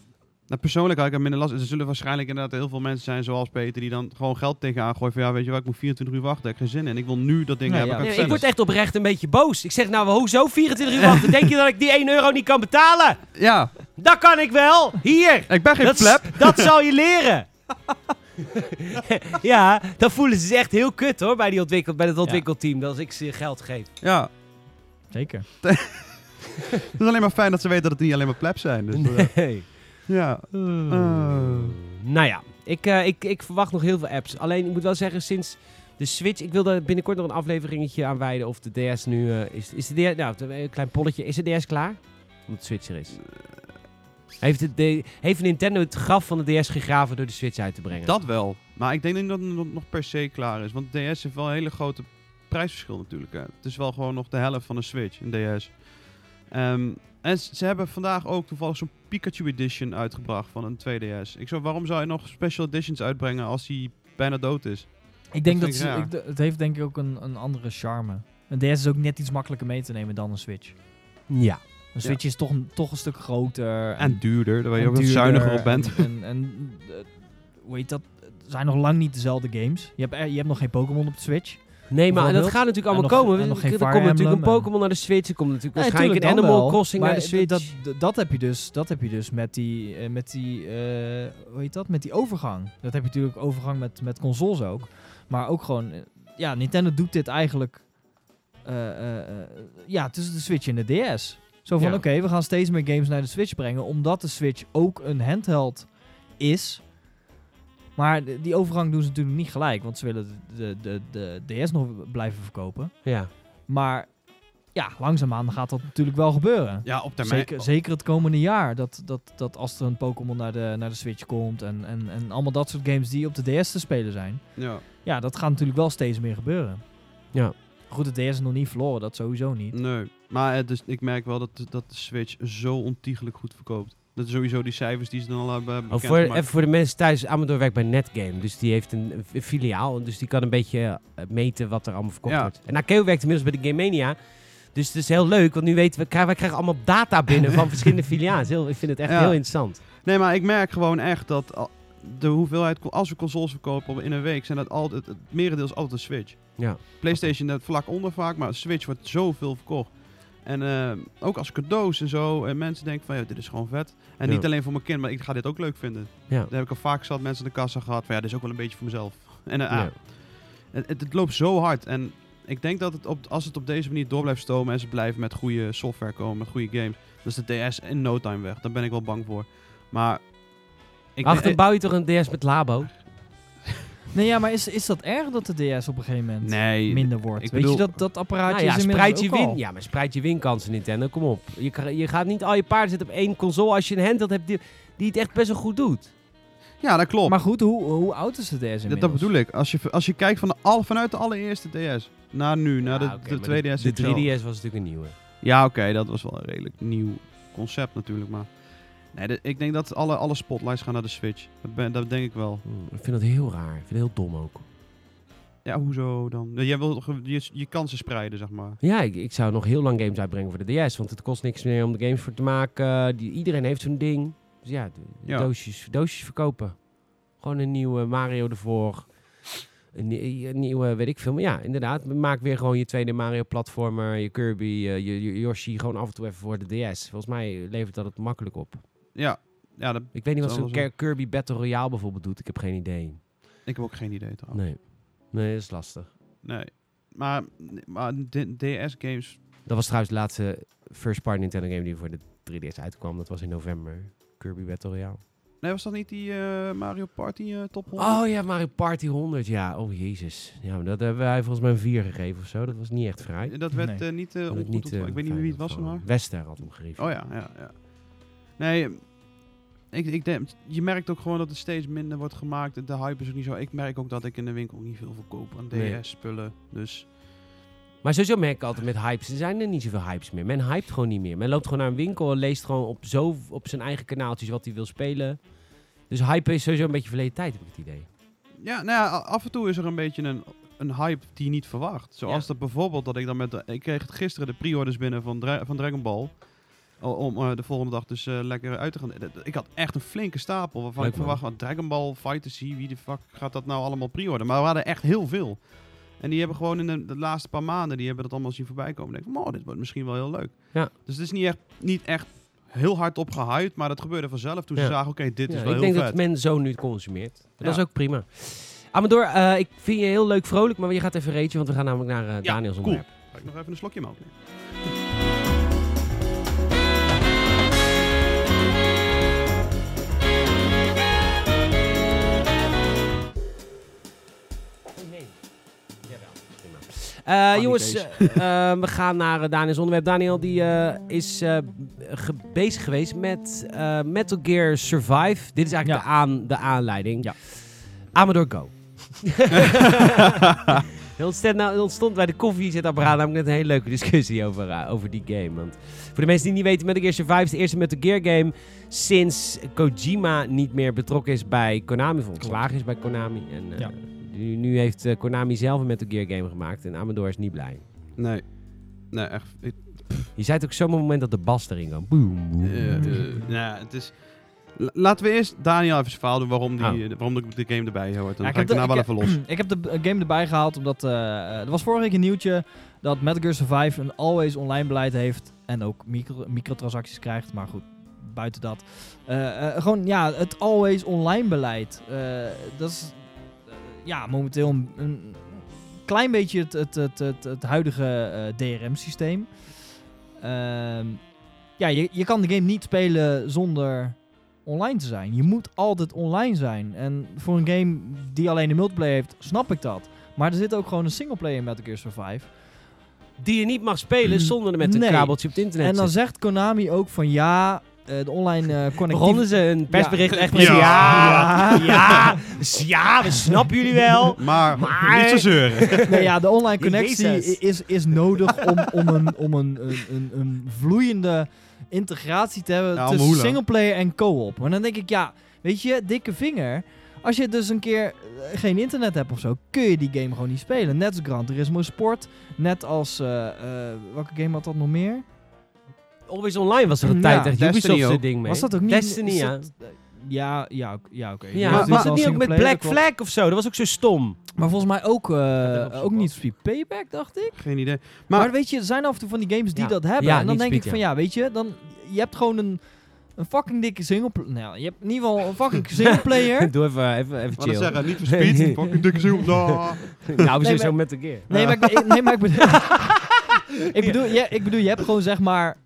Nou, persoonlijk had ik er minder last. Er zullen waarschijnlijk inderdaad heel veel mensen zijn zoals Peter die dan gewoon geld tegenaan gooien van ja, weet je wat, ik moet 24 uur wachten, ik heb geen zin in. Ik wil nu dat ding Nee, hebben. ja. Nee, ik word echt oprecht een beetje boos. Ik zeg nou, hoezo 24 uur wachten? Denk je dat ik die 1 euro niet kan betalen? Ja, Dat kan ik wel. Hier. ik ben geen Dat, pleb. dat zal je leren. [LAUGHS] ja, dat voelen ze zich echt heel kut hoor, bij, die ontwikkel, bij het ontwikkelteam. Dat als ik ze geld geef. Ja, Zeker. [LAUGHS] het is alleen maar fijn dat ze weten dat het niet alleen maar pleb zijn. Dus, eh, Nee. Ja. Eh. Nou ja, ik, eh, ik, ik verwacht nog heel veel apps. Alleen, ik moet wel zeggen, sinds de Switch... Ik wil daar binnenkort nog een afleveringetje aan wijden of de DS nu... eh, is, is de DS... Nou, een klein polletje. Is de DS klaar? Omdat de Switch er is. Heeft, de, heeft Nintendo het graf van de DS gegraven door de Switch uit te brengen? Dat wel. Maar ik denk niet dat het nog- per se klaar is. Want DS heeft wel een hele grote prijsverschil natuurlijk. Hè. Het is wel gewoon nog de helft van een Switch, een DS. Ehm, en ze hebben vandaag ook toevallig zo'n Pikachu Edition uitgebracht van een 2DS. Ik zou, waarom zou je nog special editions uitbrengen als die bijna dood is? Ik denk Dat dat, vind ik ze, raar. ik, d- het heeft denk ik ook een, een andere charme. Een DS is ook net iets makkelijker mee te nemen dan een Switch. Ja. Een Switch is toch een, toch een stuk groter. En duurder, waar je en ook wat duurder zuiniger op bent. En, en, en, eh, hoe heet dat? Het zijn nog lang niet dezelfde games. Je hebt, er- je hebt nog geen Pokémon op de Switch. Nee, maar dat gaat natuurlijk allemaal nog- komen. er komt natuurlijk een Emblem Pokémon naar de Switch. Er komt natuurlijk Nee, waarschijnlijk een Animal wel. Crossing naar de Switch. Dat, dat, heb je dus, dat heb je dus met die, eh, met die eh, hoe heet dat? Met die overgang. Dat heb je natuurlijk overgang met, met consoles ook. Maar ook gewoon, eh, ja, Nintendo doet dit eigenlijk, eh, eh, eh, ja, tussen de Switch en de DS. Zo van, Ja. oké, we gaan steeds meer games naar de Switch brengen, omdat de Switch ook een handheld is. Maar die overgang doen ze natuurlijk niet gelijk, want ze willen de, de, de, de DS nog blijven verkopen. ja. Maar ja, langzaamaan gaat dat natuurlijk wel gebeuren. Ja, op termijn. Zeker, zeker het komende jaar. Dat, dat, dat als er een Pokémon naar de, naar de Switch komt en, en, en allemaal dat soort games die op de DS te spelen zijn. Ja. Ja, dat gaat natuurlijk wel steeds meer gebeuren. Ja. Goed, de DS is nog niet verloren, dat sowieso niet. Nee. Maar is, ik merk wel dat, dat de Switch zo ontiegelijk goed verkoopt. Dat is sowieso die cijfers die ze dan al hebben Oh, bekend voor, gemaakt. even voor de mensen thuis, Amador werkt bij Netgame. Dus die heeft een, een filiaal. Dus die kan een beetje eh, meten wat er allemaal verkocht Ja. wordt. En Akeo werkt inmiddels bij de Game Mania. Dus het is heel leuk, want nu weten we, krijgen- wij krijgen allemaal data binnen van [LAUGHS] verschillende. Heel, ik vind het echt Ja. heel interessant. Nee, maar ik merk gewoon echt dat de hoeveelheid, als we consoles verkopen op- in een week, zijn dat altijd, het merendeel is altijd een Switch. Ja. PlayStation net vlak onder vaak, maar Switch wordt zoveel verkocht. En eh, ook als cadeaus en zo. En mensen denken van, ja, dit is gewoon vet. En Ja. niet alleen voor mijn kind, maar ik ga dit ook leuk vinden. Ja. Daar heb ik al vaak zat mensen in de kassa gehad van, ja, dit is ook wel een beetje voor mezelf. [LAUGHS] En eh, Ja. ah, het, het, het loopt zo hard. En ik denk dat het op, als het op deze manier door blijft stomen en ze blijven met goede software komen, met goede games, dan is de DS in no time weg. Daar ben ik wel bang voor. Maar... Ik Wacht, dan bouw je toch een DS met Labo? Nee, ja, maar is, is dat erg dat de DS op een gegeven moment Nee, minder wordt? ik Weet bedoel- je dat dat apparaatje Nou ja, is spreid je, win, al. ja, maar spreid je winkansen, Nintendo. Kom op. Je, je gaat niet al je paarden zetten op één console als je een handheld hebt die, die het echt best wel goed doet. Ja, dat klopt. Maar goed, hoe, hoe oud is de DS inmiddels? dat, dat bedoel ik. Als je, als je kijkt van de, al, vanuit de allereerste DS naar nu, naar de, de maar 2DS. De, XL. 3DS was natuurlijk een nieuwe. Ja, oké, dat was wel een redelijk nieuw concept natuurlijk. Maar nee, de- ik denk dat alle, alle spotlights gaan naar de Switch. Dat, ben, dat denk ik wel. Hmm, ik vind dat heel raar. Ik vind het heel dom ook. Ja, hoezo dan? Jij wil je, je kansen spreiden, zeg maar. Ja, ik, ik zou nog heel lang games uitbrengen voor de DS. Want het kost niks meer om de games voor te maken. Die, iedereen heeft zo'n ding. Dus ja, de- de Ja. Doosjes, doosjes verkopen. Gewoon een nieuwe Mario ervoor. Een, nie- een nieuwe, weet ik veel. Maar ja, inderdaad. Maak weer gewoon je tweede Mario platformer. Je Kirby, eh, je, je Yoshi. Gewoon af en toe even voor de DS. Volgens mij levert dat het makkelijk op. Ja, ja dat, Ik weet niet wat zo'n Kirby Battle Royale bijvoorbeeld doet. Ik heb geen idee. ik heb ook geen idee trouwens. Nee. Nee, dat is lastig. Nee. Maar, maar DS-games... Dat was trouwens de laatste first party Nintendo game die voor de 3DS uitkwam. Dat was in november. Kirby Battle Royale. Nee, was dat niet die eh, Mario Party eh, top 100? Oh ja, Mario Party 100. Ja, oh jezus. Ja, maar dat hebben wij volgens mij een 4 gegeven of zo. Dat was niet echt vrij. Dat werd Nee. eh, niet uh, Dat ongoed werd niet, ontvangen. Ik weet niet meer wie het was. Wester had hem gegeven. Oh ja, ja, ja. Nee, ik, ik denk, je merkt ook gewoon dat er steeds minder wordt gemaakt. De hype is ook niet zo. Ik merk ook dat ik in de winkel niet veel verkoop aan. DS-spullen. Dus Maar sowieso merk ik altijd met hypes. Er zijn er niet zoveel hypes meer. Men hypt gewoon niet meer. Men loopt gewoon naar een winkel en leest gewoon op, zo, op zijn eigen kanaaltjes wat hij wil spelen. Dus hype is sowieso een beetje verleden tijd, heb ik het idee. ja, nou ja, af en toe is er een beetje een, een hype die je niet verwacht. Zoals Ja. dat bijvoorbeeld dat ik dan met... de- ik kreeg gisteren de pre-orders binnen van, Dra- van Dragon Ball. Om eh, de volgende dag dus eh, lekker uit te gaan. Ik had echt een flinke stapel waarvan Leuk, ik verwacht van Dragon Ball Fighters zie wie de fuck gaat dat nou allemaal pre-orderen. Maar we hadden echt heel veel. En die hebben gewoon in de, de laatste paar maanden, die hebben dat allemaal zien voorbij komen. Ik denk van, oh, dit wordt misschien wel heel leuk. Ja. Dus het is niet echt, niet echt heel hard op gehyped, maar dat gebeurde vanzelf toen ze zagen, oké, dit is wel ik heel denk vet. dat men zo nu consumeert. Dat is ook prima. Amador, eh, ik vind je heel leuk vrolijk, maar je gaat even reetje, want we gaan namelijk naar Daniels cool. onderwerp. Ga ik nog even een slokje melk nemen? Eh, jongens, eh, eh, we gaan naar Daniels onderwerp. Daniel die, is ge- bezig geweest met Metal Gear Survive. Dit is eigenlijk Ja. de, aan, de aanleiding. Ja. Amador Go. [LAUGHS] [LAUGHS] Er ontstond, nou, ontstond bij de koffiezetapparaat namelijk net een hele leuke discussie over, eh, over die game. Want voor de mensen die niet weten, Metal Gear Survive is de eerste Metal Gear game sinds Kojima niet meer betrokken is bij Konami, of ontslagen is bij Konami. En eh, Ja. nu, nu heeft eh, Konami zelf een Metal Gear game gemaakt en Amador is niet blij. Nee. Nee, echt. Ik, Je zei het ook zo'n moment dat de bas erin kwam. Boom, boom. nou, het is... La- Laten we eerst Daniel even zijn verhaal doen waarom, die, Oh. eh, waarom de, de game erbij hoort. Dan Ja, ga ik de- daarna wel ik even los. [CLEARS THROAT] Ik heb de game erbij gehaald omdat eh, eh, er was vorige week een nieuwtje dat Metal Gear Survive een always online beleid heeft en ook micro, microtransacties krijgt, maar goed, buiten dat. Eh, eh, gewoon ja, het always online beleid. Eh, dat is ja, momenteel een, een klein beetje het, het, het, het, het huidige eh, DRM-systeem. Ehm, ja, je, je kan de game niet spelen zonder online te zijn. Je moet altijd online zijn. En voor een game die alleen een multiplayer heeft, snap ik dat. Maar er zit ook gewoon een singleplayer in Metal Gear Survive. die je niet mag spelen zonder met een Nee. kabeltje op het internet En dan te zegt Konami ook van ja, eh, de online eh [LAUGHS] Begonnen connectiviteit... ze een persbericht echt met Ja. ja, [LAUGHS] ja, ja, we snappen jullie wel. [LAUGHS] Maar, Maar- niet zo zeuren. Nee, ja, de online connectie Jezus. is, is nodig om, om, een, om een, een, een, een vloeiende integratie te hebben Ja, tussen singleplayer en co-op. Maar dan denk ik, ja, weet je, dikke vinger. Als je dus een keer eh, geen internet hebt of zo, kun je die game gewoon niet spelen. Net als Gran Turismo Sport, net als, eh, eh, welke game had dat nog meer? Always Online was er een Ja, tijd echt Ubisoft ding mee. Was dat ook niet? Destiny, ja. Ja, ja, ja oké. Ja, Dat was het niet ook met Black. Flag of zo? Dat was ook zo stom. Maar volgens mij ook, eh, ook niet Speed Payback, dacht ik. Geen idee. Maar, Maar, weet je, er zijn af en toe van die games die Ja. dat hebben. Ja, en dan denk Speed, ik van ja, weet je, dan, je hebt gewoon een, een fucking dikke singleplayer. Nou, je hebt in ieder geval een fucking [LAUGHS] singleplayer. Doe even, even, even wat chill. zeggen, niet verspeed. [LAUGHS] Fucking dikke ziel. Nou. [LAUGHS] nou, we Nee, zijn zo maar- met de keer. nee, maar ik, nee, maar ik bedoel... ik, bedoel ja, ik bedoel, je hebt gewoon zeg maar...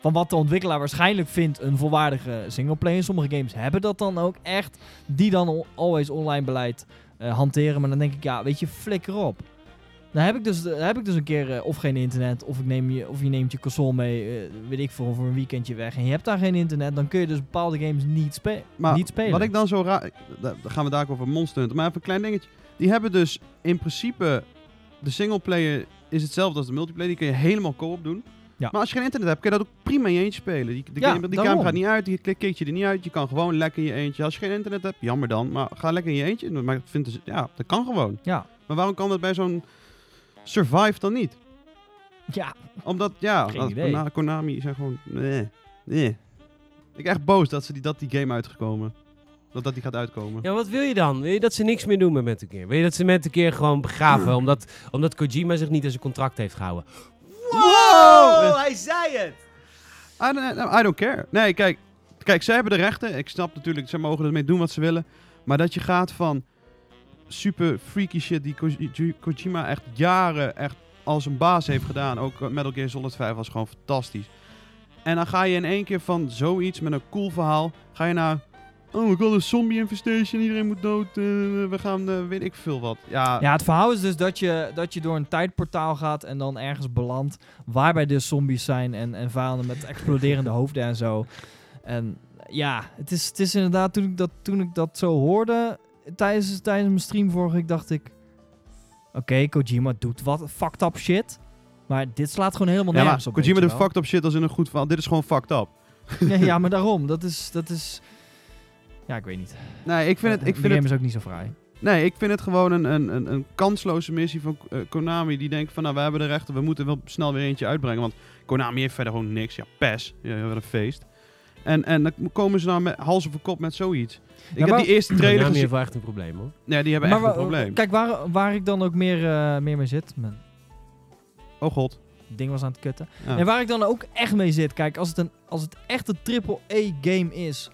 Van wat de ontwikkelaar waarschijnlijk vindt een volwaardige singleplayer. Sommige games hebben dat dan ook echt. Die dan al- always online beleid eh, hanteren. Maar dan denk ik, ja, weet je, flikker op. Dan heb ik dus, dan heb ik dus een keer eh, of geen internet, of, ik neem je, of je neemt je console mee, eh, weet ik veel, voor een weekendje weg. En je hebt daar geen internet, dan kun je dus bepaalde games niet, spe Maar niet spelen. Wat ik dan zo raar... da- Dan gaan we daar ook over Monster Hunter. Maar even een klein dingetje. Die hebben dus in principe... De singleplayer is hetzelfde als de multiplayer. Die kun je helemaal co-op doen. Ja. Maar als je geen internet hebt, kun je dat ook prima in je eentje spelen. Die, de Ja, game, die game gaat niet uit, die kick je er niet uit. Je kan gewoon lekker in je eentje. Als je geen internet hebt, jammer dan. Maar ga lekker in je eentje. Maar ik vind dus, ja, dat kan gewoon. Ja. Maar waarom kan dat bij zo'n Survive dan niet? Ja, Omdat, ja. Kona- Konami zijn gewoon... Nee, nee. Ik ben echt boos dat, ze die, dat die game uitgekomen. Dat, dat die gaat uitkomen. Ja, wat wil je dan? Wil je dat ze niks meer doen met met een keer? Wil je dat ze met een keer gewoon begraven omdat, omdat Kojima zich niet aan zijn contract heeft gehouden? Wow! Hij zei het! I don't, I don't care. Nee, kijk, kijk, zij hebben de rechten. Ik snap natuurlijk, zij mogen ermee doen wat ze willen. Maar dat je gaat van super freaky shit die Ko- Kojima echt jaren echt als een baas heeft gedaan. Ook eh, Metal Gear Solid 5 was gewoon fantastisch. En dan ga je in één keer van zoiets met een cool verhaal, ga je naar... Oh, we gaan een zombie infestation, iedereen moet dood, eh, we gaan, eh, weet ik veel wat. Ja, Ja, het verhaal is dus dat je, dat je door een tijdportaal gaat en dan ergens belandt waarbij dus zombies zijn en, en vijanden met exploderende [LAUGHS] hoofden en zo. En ja, het is, het is inderdaad, toen ik dat, toen ik dat zo hoorde tijdens, tijdens mijn stream vorige week, dacht ik... Oké, Kojima doet wat fucked up shit, maar dit slaat gewoon helemaal ja maar nergens op. Kojima doet fucked up shit als in een goed verhaal. Dit is gewoon fucked up. Nee, ja, [LAUGHS] maar daarom. Dat is, dat is... Ja, ik weet niet. Nee, ik vind het, ik De vind game het is ook niet zo fraai. Nee, ik vind het gewoon een, een, een, een kansloze missie van eh, Konami. Die denkt van, nou, we hebben de rechten, we moeten wel snel weer eentje uitbrengen. Want Konami heeft verder gewoon niks. Ja, pes. Ja, wat een feest. En, en dan komen ze nou met hals over kop met zoiets. Ik Ja, heb maar- die eerste trailer Konami gezien. heeft wel echt een probleem hoor. Nee, die hebben Maar echt een probleem. Kijk, waar, waar ik dan ook meer, eh, meer mee zit... Mijn Oh god. ding was aan het kutten. Ja. En waar ik dan ook echt mee zit, kijk, als het, een, als het echt een triple-A-game is,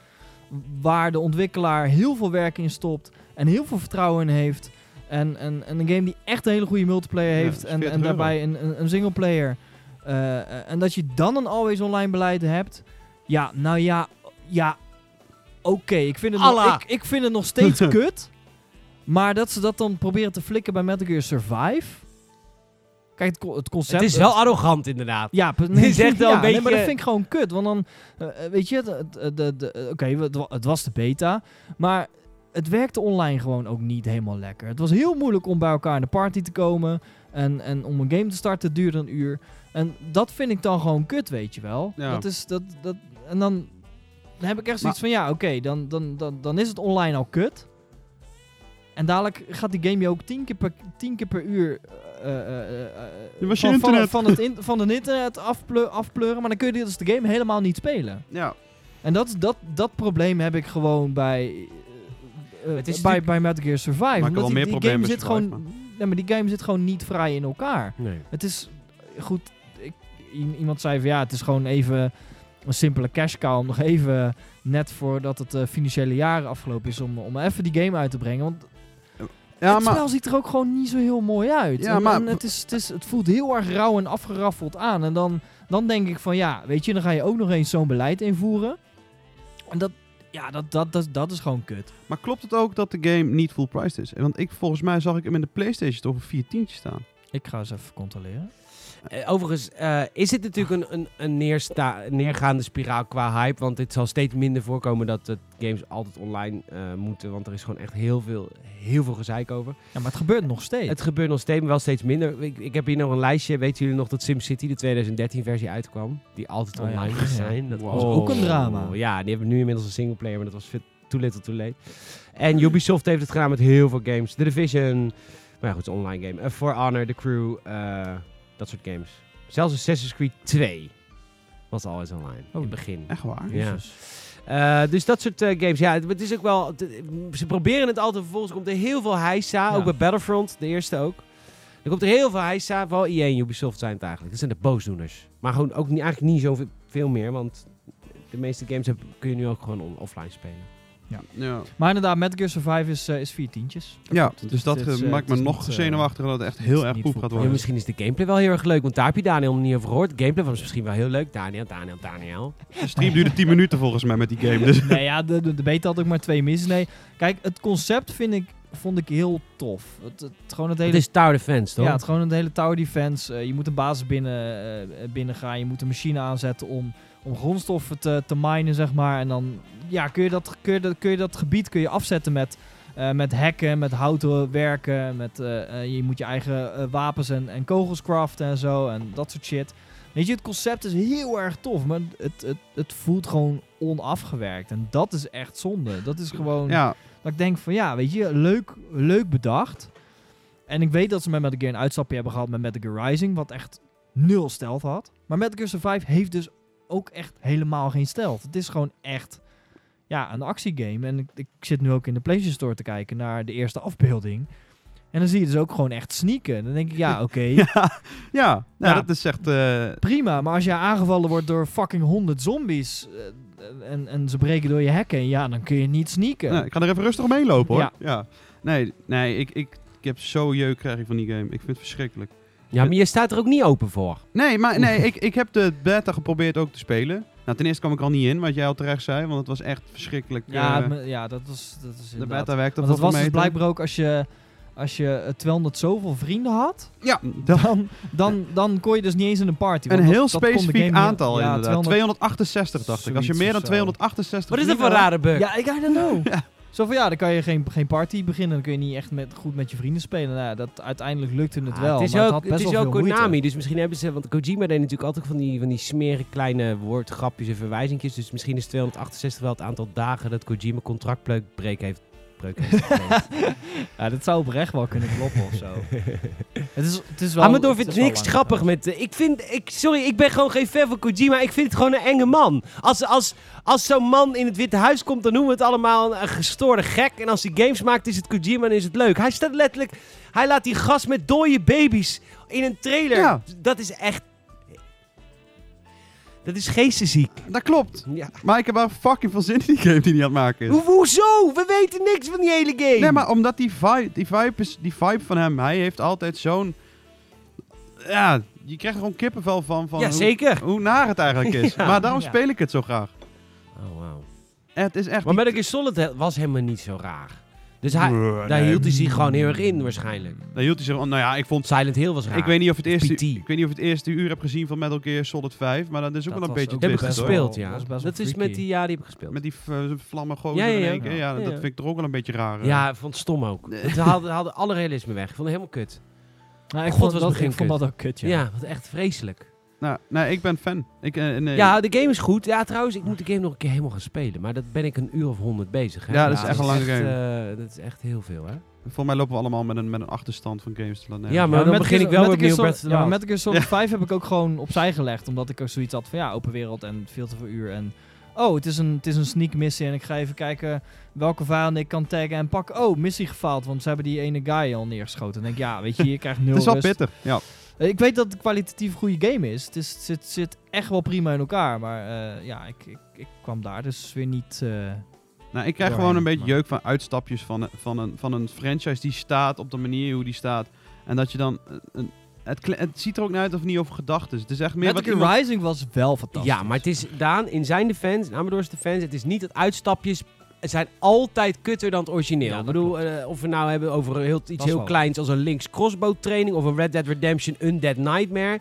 waar de ontwikkelaar heel veel werk in stopt en heel veel vertrouwen in heeft, en, en, en een game die echt een hele goede multiplayer heeft, en, 40 en daarbij een, een, een singleplayer, eh, en dat je dan een always online beleid hebt, ja, nou ja, ja, oké, ik, vind het nog- ik, ik vind het nog steeds [LAUGHS] kut, maar dat ze dat dan proberen te flikken bij Metal Gear Survive... Kijk, het, co- het concept... Het is wel arrogant inderdaad. Ja, Het is echt wel ja, een nee, maar beetje- dat vind ik gewoon kut. Want dan, eh, eh, weet je, de, oké, het wa- het was de beta. Maar het werkte online gewoon ook niet helemaal lekker. Het was heel moeilijk om bij elkaar in de party te komen. En, en om een game te starten duurde een uur. En dat vind ik dan gewoon kut, weet je wel. Ja. Dat is, dat, dat, en dan, dan heb ik echt zoiets van, ja, oké, dan, dan, dan, dan is het online al kut. En dadelijk gaat die game je ook tien keer per, tien keer per uur eh, eh, eh, eh, Je was je van, van, internet. van, het in, van het internet afple- afpleuren. Maar dan kun je dus de game helemaal niet spelen. Ja. En dat, dat, dat probleem heb ik gewoon bij, eh, Het is bij, bij Metal Gear Survive. Omdat die, meer die problemen game zit gewoon, nee, maar die game zit gewoon niet vrij in elkaar. Nee. Het is goed. Ik, iemand zei van ja, het is gewoon even een simpele cash cow. Om nog even net voordat het eh, financiële jaar afgelopen is. Om, om even die game uit te brengen. Want Ja, het maar... spel ziet er ook gewoon niet zo heel mooi uit. Ja, En- maar- en het, is, het, is, het voelt heel erg rauw en afgeraffeld aan. En dan, dan denk ik van ja, weet je, dan ga je ook nog eens zo'n beleid invoeren. En dat, ja, dat, dat, dat, dat is gewoon kut. Maar klopt het ook dat de game niet full priced is? Want ik, volgens mij zag ik hem in de PlayStation toch voor vier tientjes staan. Ik ga eens even controleren. Eh, overigens eh, is het natuurlijk een, een, een neersta- neergaande spiraal qua hype. Want het zal steeds minder voorkomen dat het games altijd online eh, moeten. Want er is gewoon echt heel veel, heel veel gezeik over. Ja, maar het gebeurt nog steeds. Het gebeurt nog steeds, maar wel steeds minder. Ik, ik heb hier nog een lijstje. Weten jullie nog dat SimCity, de 2013 versie, uitkwam? Die altijd Oh ja. online moest zijn. Dat Wow. was Ook een drama. Ja, die hebben nu inmiddels een singleplayer, maar dat was fit- too little too late. En Ubisoft heeft het gedaan met heel veel games. The Division, maar ja goed, het is een online game. Uh, For Honor, The Crew, eh, dat soort games. Zelfs Assassin's Creed 2 was al eens online, in het begin. Echt waar? Ja. Eh, dus dat soort eh, games. Ja, het, het is ook wel. ze proberen het altijd. Vervolgens komt er heel veel heisa. Ja. Ook bij Battlefront, de eerste ook. Er komt er heel veel heisa. Vooral EA en Ubisoft zijn het eigenlijk. Dat zijn de boosdoeners. Maar gewoon ook niet, eigenlijk niet zoveel veel meer. Want de meeste games heb, kun je nu ook gewoon on- offline spelen. Ja. Maar inderdaad, Metal Gear Survive is, eh, is vier tientjes. Ja, dus dat is, eh, eh, maakt me nog niet, zenuwachtiger dat het echt heel erg poep gaat voetbal. Ja, worden. misschien is de gameplay wel heel erg leuk. Want daar heb je Daniel nog niet over gehoord. De gameplay was misschien wel heel leuk. Daniel, Daniel, Daniel. De stream duurde 10 minuten volgens mij met die game. Dus. nee, ja, de, de, de beta had ook maar twee missen. Nee, kijk, het concept vind ik, vond ik heel tof. Het, het, gewoon het hele Het is Tower Defense, toch? Ja, het gewoon een hele tower defense. Je moet een basis binnen, eh, binnen gaan. Je moet een machine aanzetten om, om grondstoffen te, te minen, zeg maar. En dan ja, kun, je dat, kun, je dat, kun je dat gebied kun je afzetten met, eh, met hacken, met houten werken. Met, eh, eh, je moet je eigen wapens en, en kogels craften en zo. En dat soort shit. Weet je, het concept is heel erg tof. Maar het, het, het voelt gewoon onafgewerkt. En dat is echt zonde. Dat is gewoon... Ja, Dat ik denk van ja, weet je, leuk, leuk bedacht. En ik weet dat ze met Metal Gear een uitstapje hebben gehad met Metal Gear Rising, wat echt nul stealth had. Maar Metal Gear Survive heeft dus ook echt helemaal geen stealth. Het is gewoon echt ja, een actiegame. En ik, ik zit nu ook in de PlayStation Store te kijken naar de eerste afbeelding. En dan zie je dus ook gewoon echt sneaken. Dan denk ik, ja, [LAUGHS] oké, [LAUGHS] ja, ja. Nou, Ja. dat is echt... eh, prima. Maar als je aangevallen wordt door fucking 100 zombies eh, en, en ze breken door je hekken, ja, dan kun je niet sneaken. nou, ik ga er even rustig omheen lopen hoor. Ja. Ja. Nee, nee ik, ik, ik heb zo jeuk krijg ik van die game. Ik vind het verschrikkelijk. Ja, maar je staat er ook niet open voor. Nee, maar nee, ik, ik heb de beta geprobeerd ook te spelen. Nou, ten eerste kwam ik al niet in, wat jij al terecht zei, want het was echt verschrikkelijk. Ja, eh, me- ja dat, is, dat is de beta werkte Want dat voor was dus blijkbaar ook als je, als je eh, 200 zoveel vrienden had, Ja, [LAUGHS] dan, dan, dan kon je dus niet eens in een party. een heel dat kon de specifiek aantal ja, inderdaad. 200 268 dacht ik. Als je meer dan zo. 268 Wat is dat voor rare bug? Ja, ik I don't know. Ja. Zo van ja, dan kan je geen, geen party beginnen. Dan kun je niet echt met, goed met je vrienden spelen. Nou, ja, dat, uiteindelijk lukte het Ah, wel. het is maar ook, het had best het is wel ook moeite. Konami, dus misschien hebben ze... Want Kojima deed natuurlijk altijd van die, van die smerige kleine woordgrapjes en verwijzingjes. Dus misschien is 268 wel het aantal dagen dat Kojima contractbreuk heeft. Breuk heeft gepleegd. Ja, dat zou oprecht wel kunnen kloppen of zo. [LAUGHS] het is, het is wel, Amador het vindt niks grappig met... eh, ik vind... Ik, sorry, ik ben gewoon geen fan van Kojima. Ik vind het gewoon een enge man. Als, als, als zo'n man in het Witte Huis komt, dan noemen we het allemaal een, een gestoorde gek. En als hij games maakt, is het Kojima en is het leuk. Hij staat letterlijk... Hij laat die gast met dode baby's in een trailer. Ja. Dat is echt... Dat is geestesziek. Dat klopt. Ja. Maar ik heb wel fucking veel zin in die game die hij aan het maken is. Ho- hoezo? We weten niks van die hele game. Nee, maar omdat die vibe, die vibe, is, die vibe van hem, hij heeft altijd zo'n... Ja, je krijgt er gewoon kippenvel van, van Ja, hoe, zeker. hoe naar het eigenlijk is. [LAUGHS] Ja. maar daarom speel ik het zo graag. Oh, wauw. Het is echt... Maar Metal Gear Solid was helemaal niet zo raar. Dus hij, daar nee. hield hij zich gewoon heel erg in waarschijnlijk. Daar hield hij zich... Nou ja, ik vond... Silent Hill was raar. Ik weet, niet of het eerste, PT. ik weet niet of het eerste uur heb gezien van Metal Gear Solid 5, maar dat is ook Dat wel een beetje ook Dat heb ik hoor. gespeeld, ja. Dat wel is met die, ja, die heb ik gespeeld. Met die v- vlammen gozer Ja, ja, in ja. één keer. Ja, Ja, dat vind ik toch ook wel een beetje raar. eh. Ja, ik vond het stom ook. Het haalde, haalde alle realisme weg. Ik vond het helemaal kut. Nou, ik God, vond, was dat, begin ik vond dat ook kut, ja. Ja, wat echt vreselijk. Nou, nee, ik ben fan. Ik, eh, nee. Ja, de game is goed. Ja, trouwens, ik moet de game nog een keer helemaal gaan spelen. Maar dat ben ik een uur of honderd bezig. Hè? Ja, dat is echt een lange eh, dat is echt heel veel, hè? Volgens mij lopen we allemaal met een, met een achterstand van games te laten Ja, maar Ja, dan begin ik wel opnieuw Breath of the Ja, maar Gear Solid 5 heb ik ook gewoon opzij gelegd. Omdat ik ook zoiets had van ja, open wereld en veel te veel uur. En oh, het is een, het is een sneak missie. En ik ga even kijken welke vijanden ik kan taggen en pakken. Oh, missie gefaald, want ze hebben die ene guy al neergeschoten. Dan denk ik, ja, weet je, je krijgt [LAUGHS] nul Het is wel rust. pittig. Ja. Eh, Ik weet dat het een kwalitatief goede game is. Het, is, het zit, zit echt wel prima in elkaar. Maar eh, ja, ik, ik, ik kwam daar dus weer niet... eh, Nou, ik krijg gewoon een beetje maar- jeuk van uitstapjes van, een- van, een, van een franchise die staat op de manier hoe die staat. En dat je dan... eh, Een, het, het ziet er ook niet uit of het niet over gedacht is. Het is echt meer wat iemand- Rising was wel fantastisch. Ja, maar het is Daan, in zijn defense, in Amador's defense, het is niet dat uitstapjes zijn altijd kutter dan het origineel. Ja, ik bedoel, eh, of we nou hebben over heel, iets is heel wel kleins als een Link's Crossbow training of een Red Dead Redemption Undead Nightmare.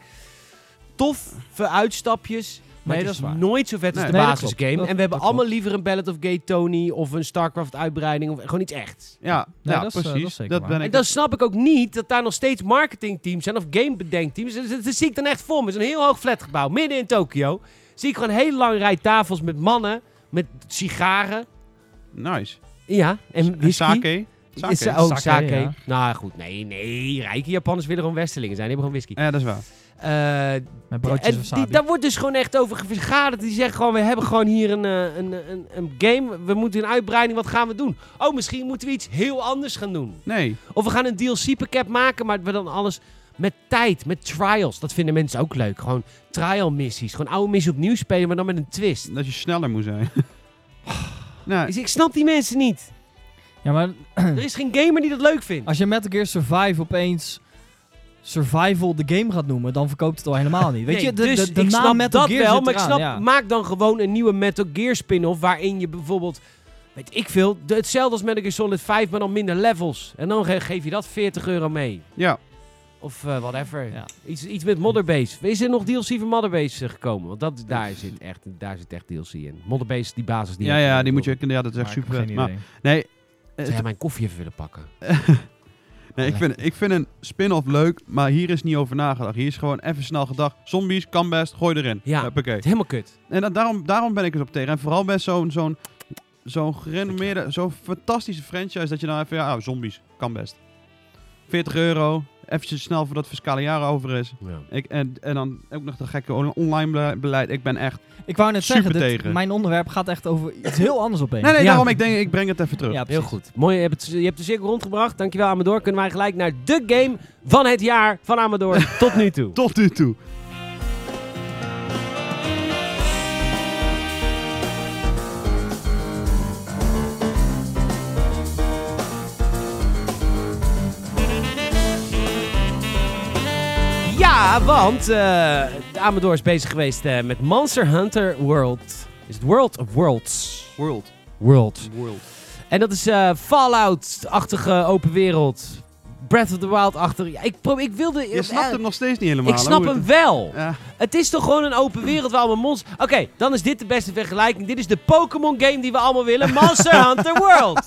Toffe uitstapjes. Maar Nee, het dat is is waar. nooit zo vet als Nee, de nee, basisgame. en we hebben dat allemaal liever een Ballad of Gay Tony of een StarCraft uitbreiding of gewoon iets echt. Ja, Nee, ja dat is, eh, precies. dat is zeker dat ben En ik. dan snap ik ook niet dat daar nog steeds marketingteams zijn of gamebedenkteams. Dat, dat, dat zie ik dan echt voor me. Zo'n heel hoog flatgebouw midden in Tokio. Zie ik gewoon een hele lange rij tafels met mannen met sigaren. Nice. Ja, en En whisky. sake. Sake. Is, oh, sake. Sake, ja. Nou goed, nee, nee. Rijke Japanners willen gewoon westerlingen zijn. Die hebben gewoon whisky. Ja, dat is waar. Eh, Met broodjes en wasabi. die, daar wordt dus gewoon echt over vergaderd. Die zeggen gewoon, we hebben gewoon hier een, eh, een, een, een game. We moeten een uitbreiding. Wat gaan we doen? Oh, misschien moeten we iets heel anders gaan doen. Nee. Of we gaan een DLC-pakket maken, maar we dan alles met tijd, met trials. Dat vinden mensen ook leuk. Gewoon trial missies. Gewoon oude missies opnieuw spelen, maar dan met een twist. Dat je sneller moet zijn. [LAUGHS] nou, Dus ik snap die mensen niet. Ja, maar Er is geen gamer die dat leuk vindt. als je Metal Gear Survive opeens Survival de game gaat noemen, dan verkoopt het al helemaal niet. Weet Nee, je, de, dus de, de ik naam snap Metal dat Gear wel, maar ik snap, ja. maak dan gewoon een nieuwe Metal Gear spin-off waarin je bijvoorbeeld, weet ik veel, de- hetzelfde als Metal Gear Solid 5, maar dan minder levels. En dan ge- geef je dat 40 euro mee. ja. Of eh, whatever. Ja. Iets, iets met Motherbase. Is er nog DLC voor Motherbase eh, gekomen? Want dat, daar, zit echt, daar zit echt DLC in. Motherbase, die basis die Ja, ja, die moet je... Ja, dat is echt super Maar, nee, Zou jij mijn koffie even willen pakken? [LAUGHS] nee ik, vind, ik vind een spin-off leuk, maar hier is niet over nagedacht. Hier is gewoon even snel gedacht. Zombies, kan best, gooi erin. Ja. Huppakee. Het is helemaal kut. En dat, daarom, daarom ben ik eens op tegen. En vooral bij zo'n zo'n zo'n gerenommeerde, zo'n fantastische franchise dat je dan even, ja, oh, zombies, kan best. 40 euro, eventjes snel voordat het fiscale jaar over is. Ja. Ik, en, en dan ook nog dat gekke on- online bele- beleid. Ik ben echt... Ik wou net Super zeggen, dit- tegen. mijn onderwerp gaat echt over iets heel anders opeens. Nee, nee, Ja. daarom ik denk ik breng het even terug. Ja, Heel precies. goed. Mooi, je hebt, het, je hebt de cirkel rondgebracht. Dankjewel Amador. Kunnen wij gelijk naar de game van het jaar van Amador [LAUGHS] tot nu toe. Tot nu toe. Ja, want eh Amador is bezig geweest eh, met Monster Hunter World. Is het World of Worlds? World. World. World. En dat is eh, Fallout-achtige open wereld. Breath of the Wild-achtige. Ja, ik, ik wilde... Je snapt hem nog steeds niet helemaal. Ik snap hem het- wel. Ja. Het is toch gewoon een open wereld waar allemaal monsters... Oké, dan is dit de beste vergelijking. Dit is de Pokémon game die we allemaal willen. Monster [LAUGHS] Hunter World.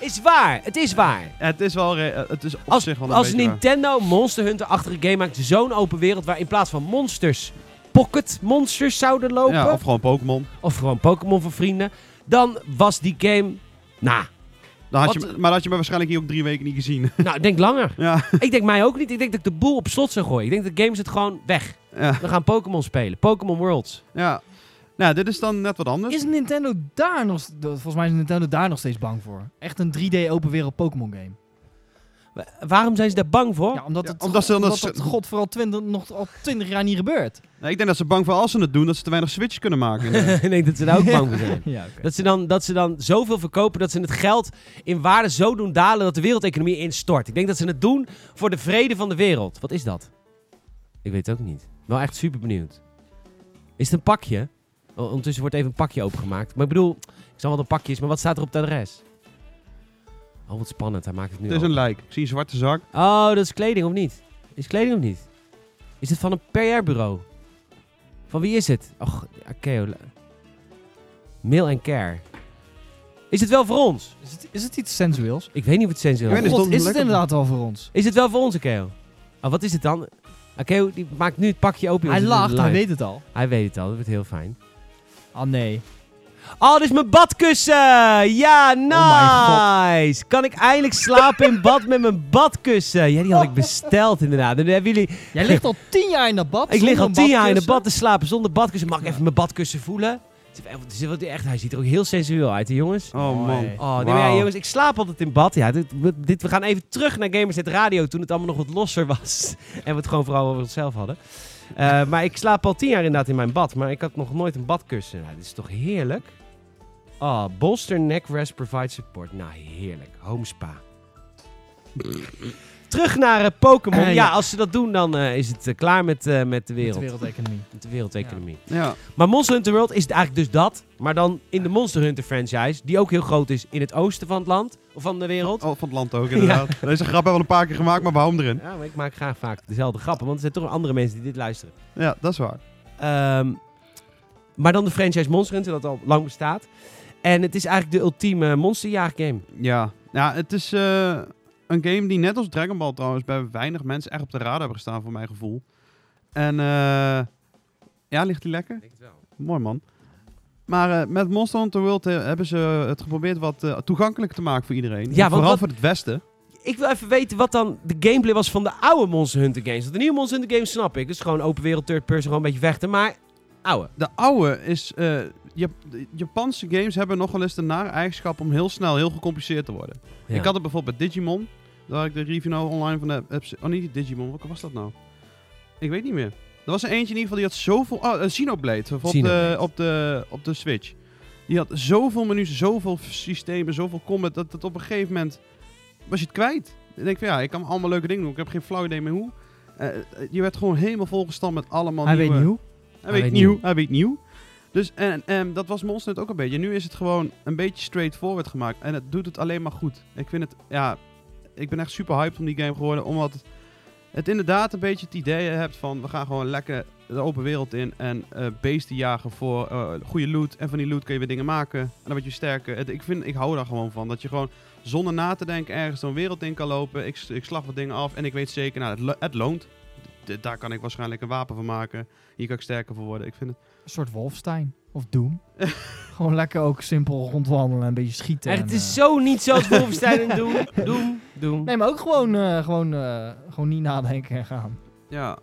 Is waar. Het is waar. Het is wel... re- Het is op Als, zich wel een als waar. Nintendo Monster Hunter-achtige game maakt, zo'n open wereld waar in plaats van monsters pocket monsters zouden lopen, Ja, of, of gewoon Pokémon. gewoon Pokémon voor vrienden, dan was die game, nou, Dan had Wat- je, maar dan had je me waarschijnlijk hier ook drie weken niet gezien. [LAUGHS] nou, ik denk langer. ja. ik denk mij ook niet. Ik denk dat ik de boel op slot zou gooien. Ik denk dat de game zit gewoon weg. ja. We gaan Pokémon spelen. Pokémon Worlds. Ja. Nou, dit is dan net wat anders. Is Nintendo daar nog... Volgens mij is Nintendo daar nog steeds bang voor. Echt een 3D open wereld Pokémon game. Wa- Waarom zijn ze daar bang voor? Ja, omdat Ja, het, omdat ze- omdat omdat het god vooral 20, nog al 20 jaar niet gebeurt. Nee, ik denk dat ze bang voor als ze het doen, dat ze te weinig switches kunnen maken. [LAUGHS] ik denk dat ze daar ook bang voor zijn. [LAUGHS] Ja. Dat ze, dan, dat ze dan zoveel verkopen dat ze het geld in waarde zo doen dalen dat de wereldeconomie instort. Ik denk dat ze het doen voor de vrede van de wereld. Wat is dat? Ik weet het ook niet. Wel echt super benieuwd. Is het een pakje? Ondertussen wordt even een pakje opengemaakt. Maar ik bedoel, ik snap wel een pakje is, maar wat staat er op het adres? Oh, wat spannend. Hij maakt het nu het is open. een lijk. Ik zie een zwarte zak. Oh, dat is kleding of niet? Is het kleding of niet? Is het van een PR-bureau? Van wie is het? Och, la- Mail en Care. Is het wel voor ons? Is het, is het iets sensueels? Ik weet niet of het sensueel is. God, is het inderdaad wel voor ons? Is het wel voor ons, Akeo? Oh, wat is het dan? Akeo, die maakt nu het pakje open. Hij lacht, hij weet het al. Hij weet het al, dat wordt heel fijn. Ah nee. Oh, dit is mijn badkussen! Ja, Oh nice! Kan ik eindelijk slapen in bad met mijn badkussen? Ja, die had ik besteld inderdaad. En hebben jullie... Jij ligt al 10 jaar in dat bad. Ik lig al tien jaar in de bad te slapen zonder badkussen. Mag ik even mijn badkussen voelen? Echt, hij ziet er ook heel sensueel uit, hè, jongens. Oh man. Oh, nee, ja, jongens, ik slaap altijd in bad. Ja, dit, we- dit, we gaan even terug naar Gamersnet Radio toen het allemaal nog wat losser was. [LAUGHS] en we het gewoon vooral over onszelf hadden. Eh, maar ik slaap al tien jaar inderdaad in mijn bad. Maar ik had nog nooit een badkussen. Nou, dit is toch heerlijk? Oh, bolster neck rest provide support. Nou, heerlijk. Home spa. Terug naar eh, Pokémon. Eh, ja. ja. als ze dat doen, dan eh, is het klaar met, eh, met de Met de wereld. wereldeconomie. Met de wereldeconomie. Ja. Maar Monster Hunter World is eigenlijk dus dat. Maar dan in de Monster Hunter franchise. Die ook heel groot is in het oosten van het land. Of van de wereld. Oh, van het land ook, [LAUGHS] inderdaad. Deze grap hebben we al een paar keer gemaakt, maar we houden hem erin. Ja, maar ik maak graag vaak dezelfde grappen. Want er zijn toch andere mensen die dit luisteren. Ja, dat is waar. Ehm, maar dan de franchise Monster Hunter, dat al lang bestaat. En het is eigenlijk de ultieme monsterjaag game. Ja, ja het is eh, een game die net als Dragon Ball trouwens bij weinig mensen echt op de radar hebben gestaan, voor mijn gevoel. En eh, ja, ligt die lekker? Het wel. Mooi man. Maar eh, met Monster Hunter World eh, hebben ze het geprobeerd wat toegankelijker te maken voor iedereen. Ja, want Vooral wat- voor het Westen. Ik wil even weten wat dan de gameplay was van de oude Monster Hunter games. Want de nieuwe Monster Hunter games snap ik. Dus gewoon open wereld, third person, gewoon een beetje vechten. Maar oude. De oude is... eh, Jap- Japanse games hebben nog wel eens de nare eigenschap om heel snel heel gecompliceerd te worden. Ja. Ik had het bijvoorbeeld bij Digimon. Daar ik de review nou online van heb. heb- Oh, niet Digimon. Welke was dat nou? Ik weet niet meer. Er was er eentje in ieder geval die had zoveel... Oh, uh, Xenoblade. Op de, Xenoblade. op, de, op de Switch. Die had zoveel menus, zoveel systemen, zoveel combat. Dat het op een gegeven moment... Was je het kwijt. Ik denk van ja, ik kan allemaal leuke dingen doen. Ik heb geen flauw idee meer hoe. Eh, eh, je werd gewoon helemaal volgestampt met allemaal Hij nieuwe... weet hoe. Hij weet nieuw. Hij weet nieuw. Dus en, en dat was Monster Hunter ook een beetje. Nu is het gewoon een beetje straightforward gemaakt. En het doet het alleen maar goed. Ik vind het, ja, ik ben echt super hyped om die game geworden. Omdat het, het inderdaad een beetje het idee hebt van, we gaan gewoon lekker de open wereld in. En eh beesten jagen voor eh, goede loot. En van die loot kun je weer dingen maken. En dan word je sterker. Ik, vind, ik hou daar gewoon van. Dat je gewoon zonder na te denken ergens zo'n wereld in kan lopen. Ik, ik slag wat dingen af. En ik weet zeker, nou, het, het loont. Daar kan ik waarschijnlijk een wapen van maken. Hier kan ik sterker voor worden. Ik vind het... Een soort Wolfstein. Of Doom. [LAUGHS] Gewoon lekker ook simpel rondwandelen en een beetje schieten. En en, het is eh, zo niet zoals [LAUGHS] Wolfenstein en Doom. [LAUGHS] Doom, Doom. Nee, maar ook gewoon, eh, gewoon, eh, gewoon niet nadenken en gaan. Ja.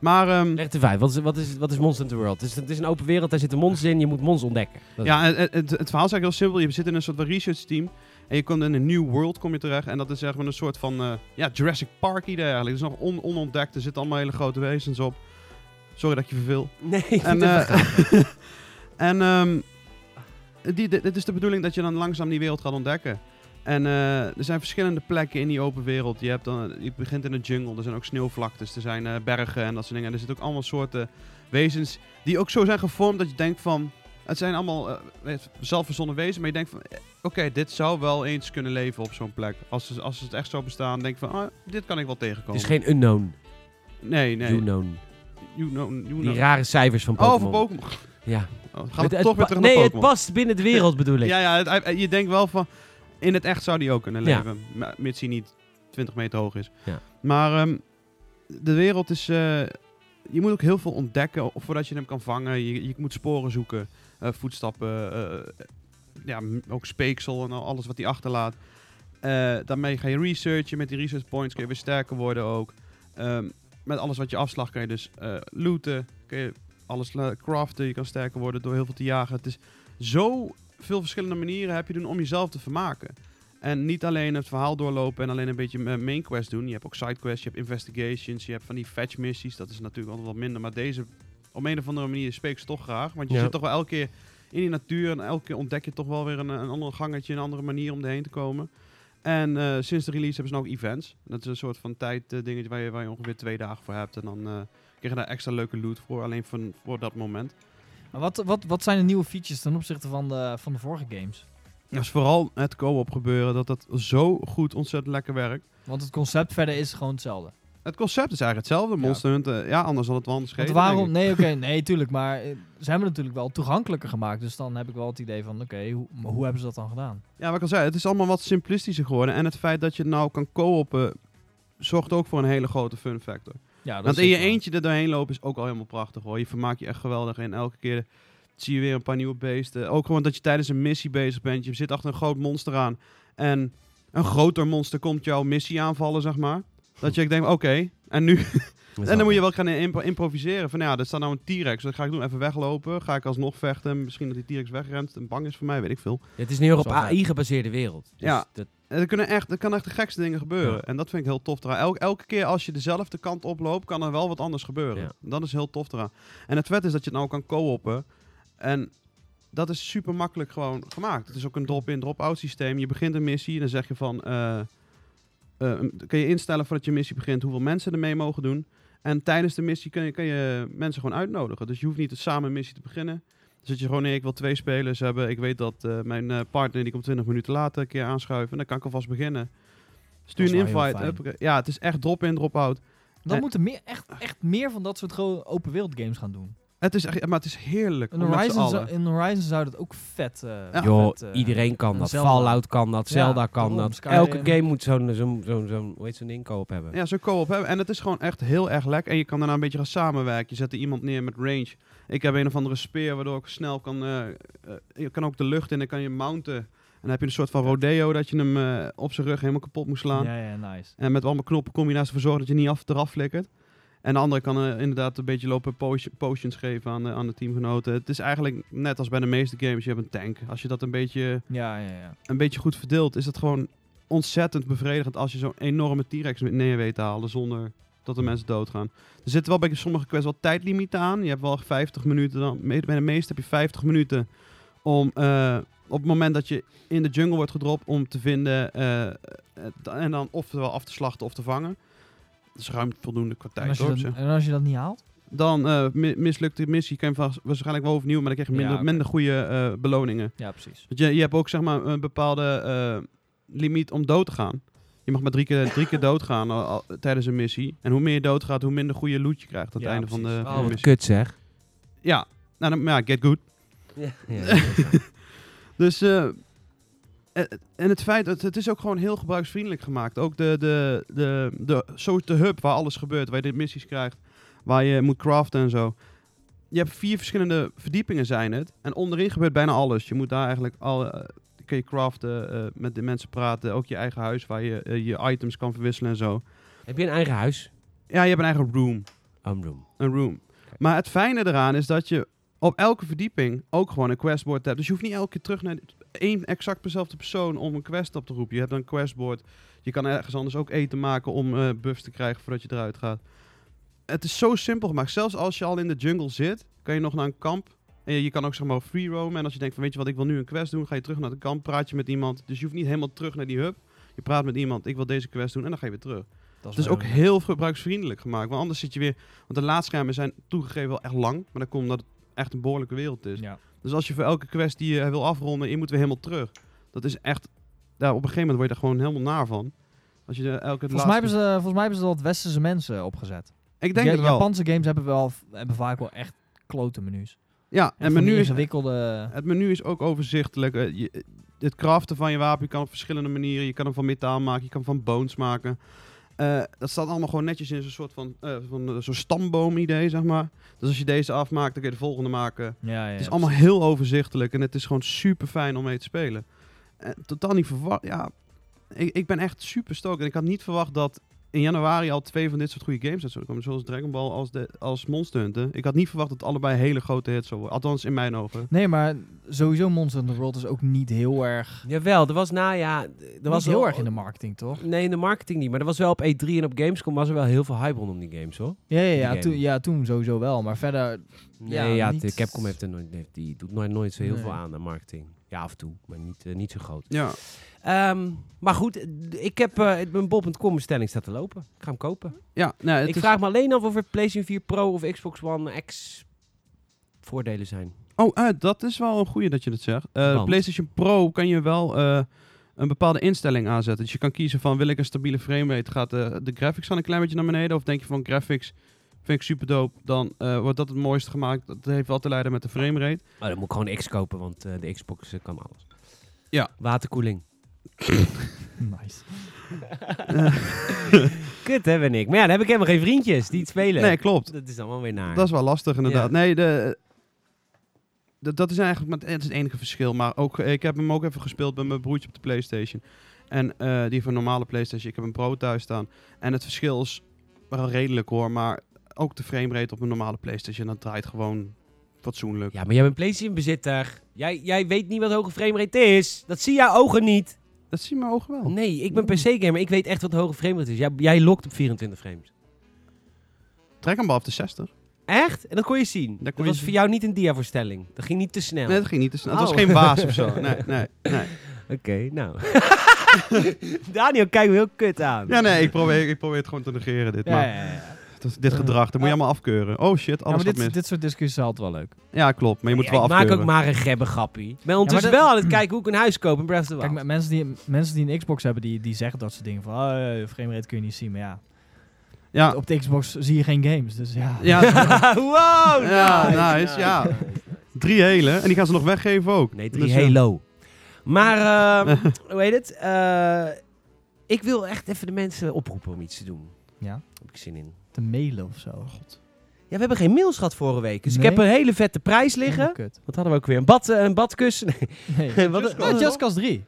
Maar ehm, Leg de vijf. Wat is, wat, is, wat is Monster Hunter World? Het is, het is een open wereld, daar zitten monsters in. Je moet monsters ontdekken. Dat ja, het, het, het verhaal is eigenlijk heel simpel. Je zit in een soort van research team. En je komt in een new world kom je terecht. En dat is zeg maar een soort van eh, ja, Jurassic Park idee eigenlijk. Het is nog on, onontdekt. Er zitten allemaal hele grote wezens op. Sorry dat ik je verveel. Nee, ik vind En, het even gaaf. En ehm, die, dit dit is de bedoeling dat je dan langzaam die wereld gaat ontdekken. En eh, er zijn verschillende plekken in die open wereld. Je, hebt dan, je begint in een jungle, er zijn ook sneeuwvlaktes, er zijn eh, bergen en dat soort dingen. En er zitten ook allemaal soorten wezens die ook zo zijn gevormd dat je denkt van... Het zijn allemaal eh, zelfverzonnen wezens, maar je denkt van... Oké, dit zou wel eens kunnen leven op zo'n plek. Als ze, als ze het echt zo bestaan, denk je van... Ah, dit kan ik wel Het tegenkomen. is geen unknown. Nee, nee. You known. You know, you Die rare cijfers van Oh, Pokémon. voor Pokémon. Ja. Oh, gaat Het- het, het toch weer terug nee, het past binnen de wereld bedoel ik. Ja, ja het- je denkt wel van... In het echt zou die ook kunnen Ja. leven. ma- Mits hij niet 20 meter hoog is. Ja. Maar ehm, de wereld is... eh, je moet ook heel veel ontdekken voordat je hem kan vangen. Je, je moet sporen zoeken. eh, voetstappen. eh, ja, ook speeksel en al- alles wat hij achterlaat. Eh, daarmee ga je researchen. Met die research points kun je weer sterker worden ook. Ehm, met alles wat je afslag kan je dus eh, looten. Kun je alles craften. Je kan sterker worden door heel veel te jagen. Het is zo veel verschillende manieren heb je doen om jezelf te vermaken. En niet alleen het verhaal doorlopen en alleen een beetje main quest doen. Je hebt ook side quests, je hebt investigations, je hebt van die fetch missies. Dat is natuurlijk altijd wat minder. Maar deze, op een of andere manier, spreekt ze toch graag. Want je Ja. zit toch wel elke keer in die natuur. En elke keer ontdek je toch wel weer een, een ander gangetje, een andere manier om erheen te komen. En eh, sinds de release hebben ze nou ook events. Dat is een soort van tijd eh, dingetje waar je, waar je ongeveer twee dagen voor hebt. En dan eh je daar extra leuke loot voor, alleen voor, voor dat moment. Maar wat, wat, wat zijn de nieuwe features ten opzichte van de, van de vorige games? Dat is vooral het co-op gebeuren, dat dat zo goed, ontzettend lekker werkt. Want het concept verder is gewoon hetzelfde. Het concept is eigenlijk hetzelfde. Ja. Monster Hunter, ja, anders had het wel anders Want gegeten, waarom? Nee, oké, [LAUGHS] nee, tuurlijk. Maar eh, ze hebben het natuurlijk wel toegankelijker gemaakt. Dus dan heb ik wel het idee van, oké, hoe, hoe hebben ze dat dan gedaan? Ja, wat ik al zei, het is allemaal wat simplistischer geworden. En het feit dat je het nou kan co-oppen, zorgt ook voor een hele grote fun factor. Ja, dat Want in je waar. eentje er doorheen lopen is ook al helemaal prachtig hoor. Je vermaakt je echt geweldig en elke keer zie je weer een paar nieuwe beesten. Ook gewoon dat je tijdens een missie bezig bent. Je zit achter een groot monster aan. En een groter monster komt jouw missie aanvallen, zeg maar. Dat je denkt, oké, en nu [LAUGHS] En dan moet je wel gaan impro- improviseren. Van ja, er staat nou een T-Rex. Wat ga ik doen? Even weglopen. Ga ik alsnog vechten? Misschien dat die T-Rex wegrent en bang is voor mij, weet ik veel. Het is nu op Dat is wel AI gebaseerde wereld. Dus Ja. Dat, er, kunnen echt, er kan echt de gekste dingen gebeuren. Ja. En dat vind ik heel tof eraan. Elke, elke keer als je dezelfde kant oploopt, kan er wel wat anders gebeuren. Ja. Dat is heel tof eraan. En het vet is dat je het nou kan co-oppen. En dat is super makkelijk gewoon gemaakt. Het is ook een drop-in, drop-out systeem. Je begint een missie en dan zeg je van... een- kun je instellen voordat je missie begint hoeveel mensen er mee mogen doen. En tijdens de missie kun je, kun je mensen gewoon uitnodigen. Dus je hoeft niet samen een missie te beginnen. Dan zit je gewoon, nee, ik wil twee spelers hebben. Ik weet dat eh, mijn eh, partner, die komt 20 minuten later een keer aanschuiven. Dan kan ik alvast beginnen. Stuur een invite. Ja, het is echt drop-in, drop-out. Dan Eh. moeten meer, echt, echt meer van dat soort gewoon open wereld games gaan doen. Het is echt, maar het is heerlijk. In Horizon, zou, in Horizon zou dat ook vet... eh, Ja. Joh, vet, eh, iedereen kan dat. Zelda. Fallout kan dat, Ja, Zelda kan dat. Skyrim. Elke game moet zo'n, zo'n, zo'n, zo'n, inkoop hebben. Ja, zo'n co-op hebben. En het is gewoon echt heel erg lekker. En je kan daarna een beetje gaan samenwerken. Je zet er iemand neer met range. Ik heb een of andere speer waardoor ik snel kan... eh, je kan ook de lucht in en kan je mounten. En dan heb je een soort van rodeo dat je hem op zijn rug helemaal kapot moet slaan. Ja, ja, nice. En met allemaal knoppen kom je ervoor zorgen dat je niet af, eraf flikkert. En de andere kan eh, inderdaad een beetje lopen potion- potions geven aan de, aan de teamgenoten. Het is eigenlijk net als bij de meeste games. Je hebt een tank. Als je dat een beetje, Ja, ja, ja. een beetje goed verdeelt, is het gewoon ontzettend bevredigend als je zo'n enorme T-Rex met neer weet te halen zonder dat de mensen doodgaan. Er zitten wel bij sommige quests wel tijdlimieten aan. Je hebt wel 50 minuten dan. Bij de meeste heb je 50 minuten om eh, op het moment dat je in de jungle wordt gedropt om te vinden eh, en dan oftewel af te slachten of te vangen. Dat is ruim voldoende qua En tijd als, je hoor. dat, en als je dat niet haalt? Dan eh, mi- mislukt de missie, kan je vast- waarschijnlijk wel overnieuw, maar dan krijg je minder, Ja, oké. minder goede eh, beloningen. Ja, precies. Want je, je hebt ook zeg maar een bepaalde eh, limiet om dood te gaan. Je mag maar drie keer, drie keer doodgaan al- al- tijdens een missie. En hoe meer je doodgaat, hoe minder goede loot je krijgt aan het Ja, einde van de, van Oh, de wat missie. kut zeg. Ja, nou, dan, ja, get good. Ja, ja. [LAUGHS] Dus, en het feit, dat het is ook gewoon heel gebruiksvriendelijk gemaakt. Ook de, de, de, de, zo de hub waar alles gebeurt, waar je de missies krijgt, waar je moet craften en zo. Je hebt vier verschillende verdiepingen zijn het. En onderin gebeurt bijna alles. Je moet daar eigenlijk al, eh, kun je craften, eh, met de mensen praten. Ook je eigen huis waar je eh, je items kan verwisselen en zo. Heb je een eigen huis? Ja, je hebt een eigen room. Homeroom. Een room. Maar het fijne eraan is dat je op elke verdieping ook gewoon een questboard hebt. Dus je hoeft niet elke keer terug naar één exact dezelfde persoon om een quest op te roepen. Je hebt een questboard. Je kan ergens anders ook eten maken om eh, buffs te krijgen voordat je eruit gaat. Het is zo simpel gemaakt. Zelfs als je al in de jungle zit, kan je nog naar een kamp. En je, je kan ook zeg maar free roamen. En als je denkt van weet je wat, ik wil nu een quest doen, ga je terug naar de kamp, praat je met iemand. Dus je hoeft niet helemaal terug naar die hub. Je praat met iemand, ik wil deze quest doen en dan ga je weer terug. Dat Het is ook heel- heel gebruiksvriendelijk gemaakt. Want anders zit je weer... Want de laadschermen zijn toegegeven wel echt lang. Maar dat komt omdat het echt een behoorlijke wereld is. Ja. Dus als je voor elke quest die je wil afronden... Je moet weer helemaal terug. Dat is echt... Ja, op een gegeven moment word je er gewoon helemaal naar van. Als je elke Volgens, mij hebben ze, volgens mij hebben ze dat westerse mensen opgezet. Ik denk Ja- het wel. Japanse games hebben, wel, hebben vaak wel echt klote menus. Ja, En en menu is, het menu is ook overzichtelijk. Eh, je- het craften van je wapen, je kan op verschillende manieren. Je kan hem van metaal maken, je kan hem van bones maken. Eh, dat staat allemaal gewoon netjes in zo'n soort van, eh, van eh, zo'n stamboom idee, zeg maar. Dus als je deze afmaakt, dan kun je de volgende maken. Ja, ja, Het is allemaal heel overzichtelijk en het is gewoon super fijn om mee te spelen. En totaal niet verwacht. Ja, ik, ik ben echt super stoked. En ik had niet verwacht dat in januari al twee van dit soort goede games uit zouden komen. Zoals Dragon Ball als, de, als Monster Hunter. Ik had niet verwacht dat het allebei hele grote hits zouden worden. Althans, in mijn ogen. Nee, maar sowieso Monster Hunter World is ook niet heel erg... Jawel, er was nou ja... Er was heel wel- erg in de marketing, toch? Nee, in de marketing niet. Maar er was wel op E3 en op Gamescom was er wel heel veel hype rondom die games, hoor. Ja, ja, ja, toen, ja, toen sowieso wel. Maar verder... Nee, Ja, ja, niet- de Capcom heeft er nooit, heeft, die doet nooit, nooit zo heel Nee. veel aan, aan marketing. Ja, af en toe, maar niet, eh, niet zo groot. Ja, Ehm, maar goed, ik heb eh, mijn Bob.com bestelling staat te lopen. Ik ga hem kopen. ja nou, het ik is- vraag me alleen af of er PlayStation 4 Pro of Xbox One X voordelen zijn. Oh, eh, dat is wel een goeie dat je dat zegt. Eh? PlayStation Pro kan je wel een bepaalde instelling aanzetten. Dus je kan kiezen van wil ik een stabiele framerate, gaat de, de graphics dan een klein beetje naar beneden? Of denk je van graphics vind ik super dope, dan wordt dat het mooiste gemaakt. Dat heeft wel te leiden met de framerate. Oh, dan moet ik gewoon X kopen, want de Xbox kan alles. Ja. Waterkoeling. [LAUGHS] Nice. [LAUGHS] Kut hè, ben ik. Maar ja, dan heb ik helemaal geen vriendjes die het spelen. Nee, klopt. Dat is allemaal weer naar. Dat is wel lastig inderdaad. Ja. Nee, de, de- dat is eigenlijk maar het is het enige verschil. Maar ook, ik heb hem ook even gespeeld bij mijn broertje op de PlayStation. En eh, die een normale PlayStation. Ik heb een Pro thuis staan. En het verschil is wel redelijk hoor. Maar ook de framerate op een normale PlayStation, dat draait gewoon fatsoenlijk. Ja, maar jij bent PlayStation bezitter. Jij, jij weet niet wat hoge framerate is. Dat zie jouw ogen niet. Dat zien mijn ogen wel. Nee, ik ben PC-gamer. Ik weet echt wat hoge framerate is. Jij, jij lokt op 24 frames. Dragon Ball op de 60. Echt? En dat kon je zien. Dat, kon je was zien. voor jou niet een diavoorstelling. Dat ging niet te snel. Nee, dat ging niet te snel. Het Oh. was geen baas of zo. [LAUGHS] Nee, nee, nee. Oké, nou. [LAUGHS] Daniel kijkt me heel kut aan. Ja, nee, ik probeer, ik probeer het gewoon te negeren, dit. Ja, maar ja, ja. Ja. dat- dit gedrag, dat moet je allemaal afkeuren. Oh shit, Ja, alles maar gaat dit, mis. dit soort discussies is altijd wel leuk. Ja, klopt, maar je moet Ja, het wel ik maak afkeuren. ook maar een gebbegappie. Ik ben ondertussen dat- wel aan het kijken hoe ik een huis koop in Breath of the Kijk, Wild. mensen die, mensen die een Xbox hebben, die, die zeggen dat soort dingen van, oh, eh, framerate kun je niet zien. Maar ja, Ja, op de Xbox zie je geen games, dus ja. ja [LAUGHS] [LAUGHS] wow, Ja, nice, ja. drie hele. En die gaan ze nog weggeven ook. Nee, drie Dus, ja. Halo. Maar, ehm, [LAUGHS] hoe heet het? Eh, ik wil echt even de mensen oproepen om iets te doen. Ja, Daar heb ik zin in. Te mailen of zo. Ja, we hebben geen mails gehad vorige week. Dus Nee? ik heb een hele vette prijs liggen. Kut. Wat hadden we ook weer? Een, bad, eh, een badkussen. [LAUGHS] Nee. Nee. [LAUGHS] Wat- Just, oh, Just Cause 3.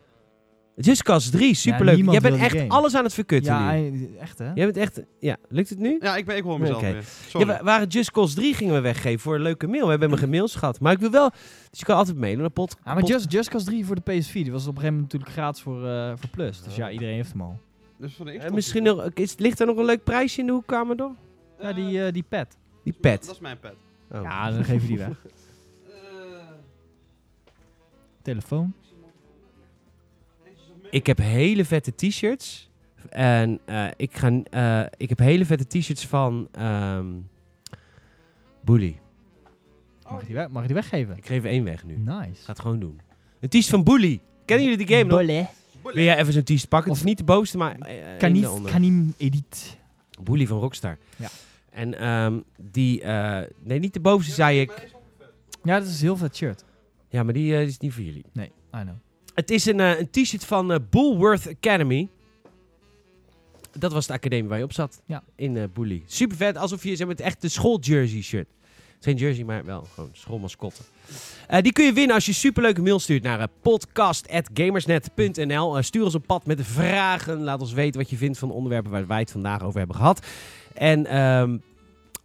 Just Cause 3, superleuk. niemand Jij bent echt game. alles aan het verkutten Ja, nu. echt hè? Jij bent echt... Ja, lukt het nu? Ja, ik, ben, ik hoor mezelf Oké. weer. Ja, Sorry. we waren Just Cause 3 gingen we weggeven voor een leuke mail. We hebben geen mails gehad. Maar ik wil wel... Dus je kan altijd mailen naar pot... Ja, maar pot- Just, Just Cause 3 voor de PS4, die was op een gegeven moment natuurlijk gratis voor, eh, voor Plus. Dus ja, iedereen heeft hem al. Dus de Eh, Xbox misschien is nog, is, ligt er nog een leuk prijsje in de hoekkamer door? Ja, die, eh, die pad. Die Dat pet. is mijn pet. Oh. Ja, dan geef je die weg. [LAUGHS] Telefoon. Ik heb hele vette t-shirts. En eh, ik, ga, eh, ik heb hele vette t-shirts van ehm Bully. Mag je die, weg, mag je die weggeven? Ik geef er één weg nu. Ik Nice. ga het gewoon doen. Een t-shirt van Bully. Kennen jullie die game nog? Bolle. Wil jij even zo'n t-shirt pakken? Het is niet de bovenste, maar eh, Kanif, daaronder. kanim edit. Bully van Rockstar. Ja. En ehm, die... eh, nee, niet de bovenste, zei ik. Ja, dat is een heel vet shirt. Ja, maar die eh, is niet voor jullie. Nee, I know. Het is een, eh, een t-shirt van eh, Bullworth Academy. Dat was de academie waar je op zat. Ja. In eh Bully. Super vet, alsof je zeg maar, het echt de schooljersey shirt. Geen jersey, maar wel gewoon schoolmascotte. Eh, die kun je winnen als je superleuke mail stuurt naar uh, podcast.gamersnet.nl. Eh, stuur ons op pad met vragen. Laat ons weten wat je vindt van de onderwerpen waar wij het vandaag over hebben gehad. En ehm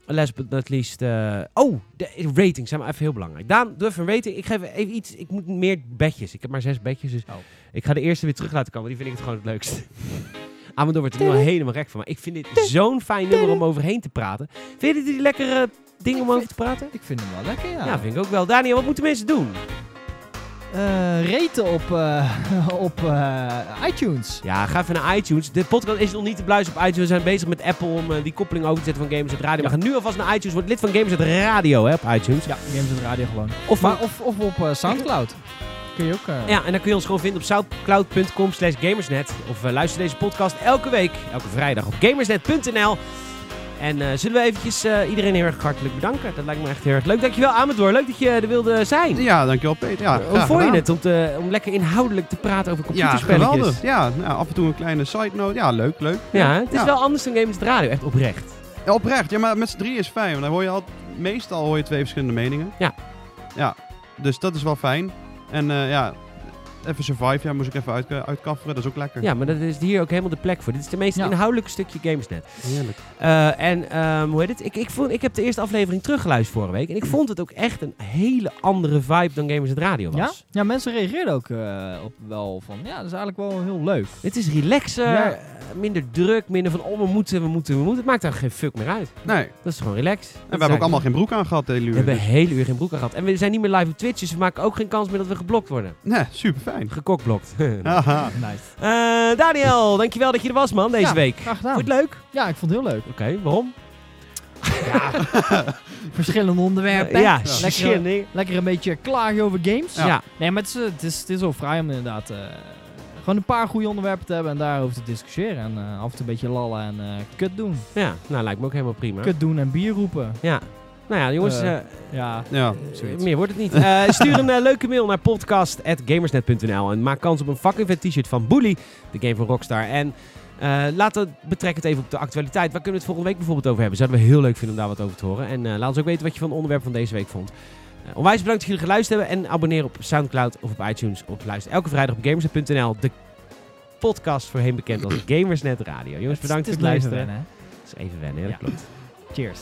last but not least... eh, oh, de ratings zijn maar even heel belangrijk. Daan, doe even een rating. Ik geef even iets... Ik moet meer bedjes. Ik heb maar zes bedjes, dus Oh. ik ga de eerste weer terug laten komen. Die vind ik het gewoon het leukste. [LAUGHS] Amador wordt er nu al helemaal gek van. Maar ik vind dit zo'n fijn nummer om overheen te praten. Vind je dit die lekkere ding om over te praten? Ik vind hem wel lekker, ja. Ja, vind ik ook wel. Daniel, wat moeten mensen doen? Eh, raten op, eh, [LAUGHS] op eh, iTunes. Ja, ga even naar iTunes. De podcast is nog niet te beluisteren op iTunes. We zijn bezig met Apple om die koppeling over te zetten van Gamers Radio. Ja. We gaan nu alvast naar iTunes. Word lid van Gamers Radio hè, op iTunes. Ja, Games Radio gewoon. Of, Maar, of, of op Soundcloud. Kun je ook... ja, en dan kun je ons gewoon vinden op soundcloud.com slash gamersnet. Of luister deze podcast elke week, elke vrijdag op gamersnet.nl. En eh, zullen we eventjes eh, iedereen heel erg hartelijk bedanken. Dat lijkt me echt heel erg leuk. Dankjewel Amador. Leuk dat je er wilde zijn. Ja, dankjewel Peter. Ja, Hoe vond je het om, te, om lekker inhoudelijk te praten over Ja, computerspelletjes? geweldig. Ja, nou, af en toe een kleine side note. Ja, leuk, leuk. Ja, het is Ja. wel anders dan Gamers Radio, echt oprecht. Ja, oprecht. Ja, maar met z'n drie is fijn. Want dan hoor je al, meestal hoor je twee verschillende meningen. Ja. Ja, dus dat is wel fijn. En eh, ja, even survive. Ja, moest ik even uit, uitkafferen. Dat is ook lekker. Ja, maar dat is hier ook helemaal de plek voor. Dit is het meest Ja. inhoudelijke stukje Gamersnet. Heerlijk. Eh, en ehm, hoe heet het? Ik, ik, vond, ik heb de eerste aflevering teruggeluisterd vorige week. En ik vond het ook echt een hele andere vibe dan Gamers het Radio was. Ja? Ja, mensen reageerden ook eh, op wel van, ja, dat is eigenlijk wel heel leuk. Het is relaxer, Ja. eh, minder druk, minder van oh we moeten, we moeten, we moeten. Het maakt daar geen fuck meer uit. Nee. Dat is gewoon relaxed. En we hebben ook allemaal geen broek aan gehad de hele uur. We hebben een hele uur geen broek aan gehad. En we zijn niet meer live op Twitch, dus we maken ook geen kans meer dat we geblokt worden. Nee, super fijn. Gekokblokt. [LAUGHS] Haha. Nice. Eh, Daniel, dankjewel dat je er was man deze Ja, week. Graag gedaan. Vond je het leuk? Ja, ik vond het heel leuk. Oké, waarom? [LAUGHS] Verschillende onderwerpen. ja, Lekker, verschillende. lekker een beetje klagen over games. Ja. Nee, maar het is, het is, het is wel vrij om inderdaad eh, gewoon een paar goede onderwerpen te hebben en daarover te discussiëren. En eh, af en toe een beetje lallen en eh, kut doen. Ja, nou lijkt me ook helemaal prima. Kut doen en bier roepen. Ja. Nou ja, jongens, Eh, eh, Ja, meer wordt het niet. [LAUGHS] Eh, stuur een leuke mail naar podcast.gamersnet.nl en maak kans op een fucking vet t-shirt van Bully, de game van Rockstar. En eh laat het, betrek het even op de actualiteit. Waar kunnen we het volgende week bijvoorbeeld over hebben? Zouden we heel leuk vinden om daar wat over te horen. En eh, laat ons ook weten wat je van het onderwerp van deze week vond. Onwijs bedankt dat jullie geluisterd hebben. En abonneer op Soundcloud of op iTunes. Of luister elke vrijdag op gamersnet.nl. De podcast voorheen bekend als [CLEARS THROAT] Gamersnet Radio. Jongens, bedankt voor het het is leven luisteren. hè. Is even wennen, ja, dat Ja. klopt. Cheers.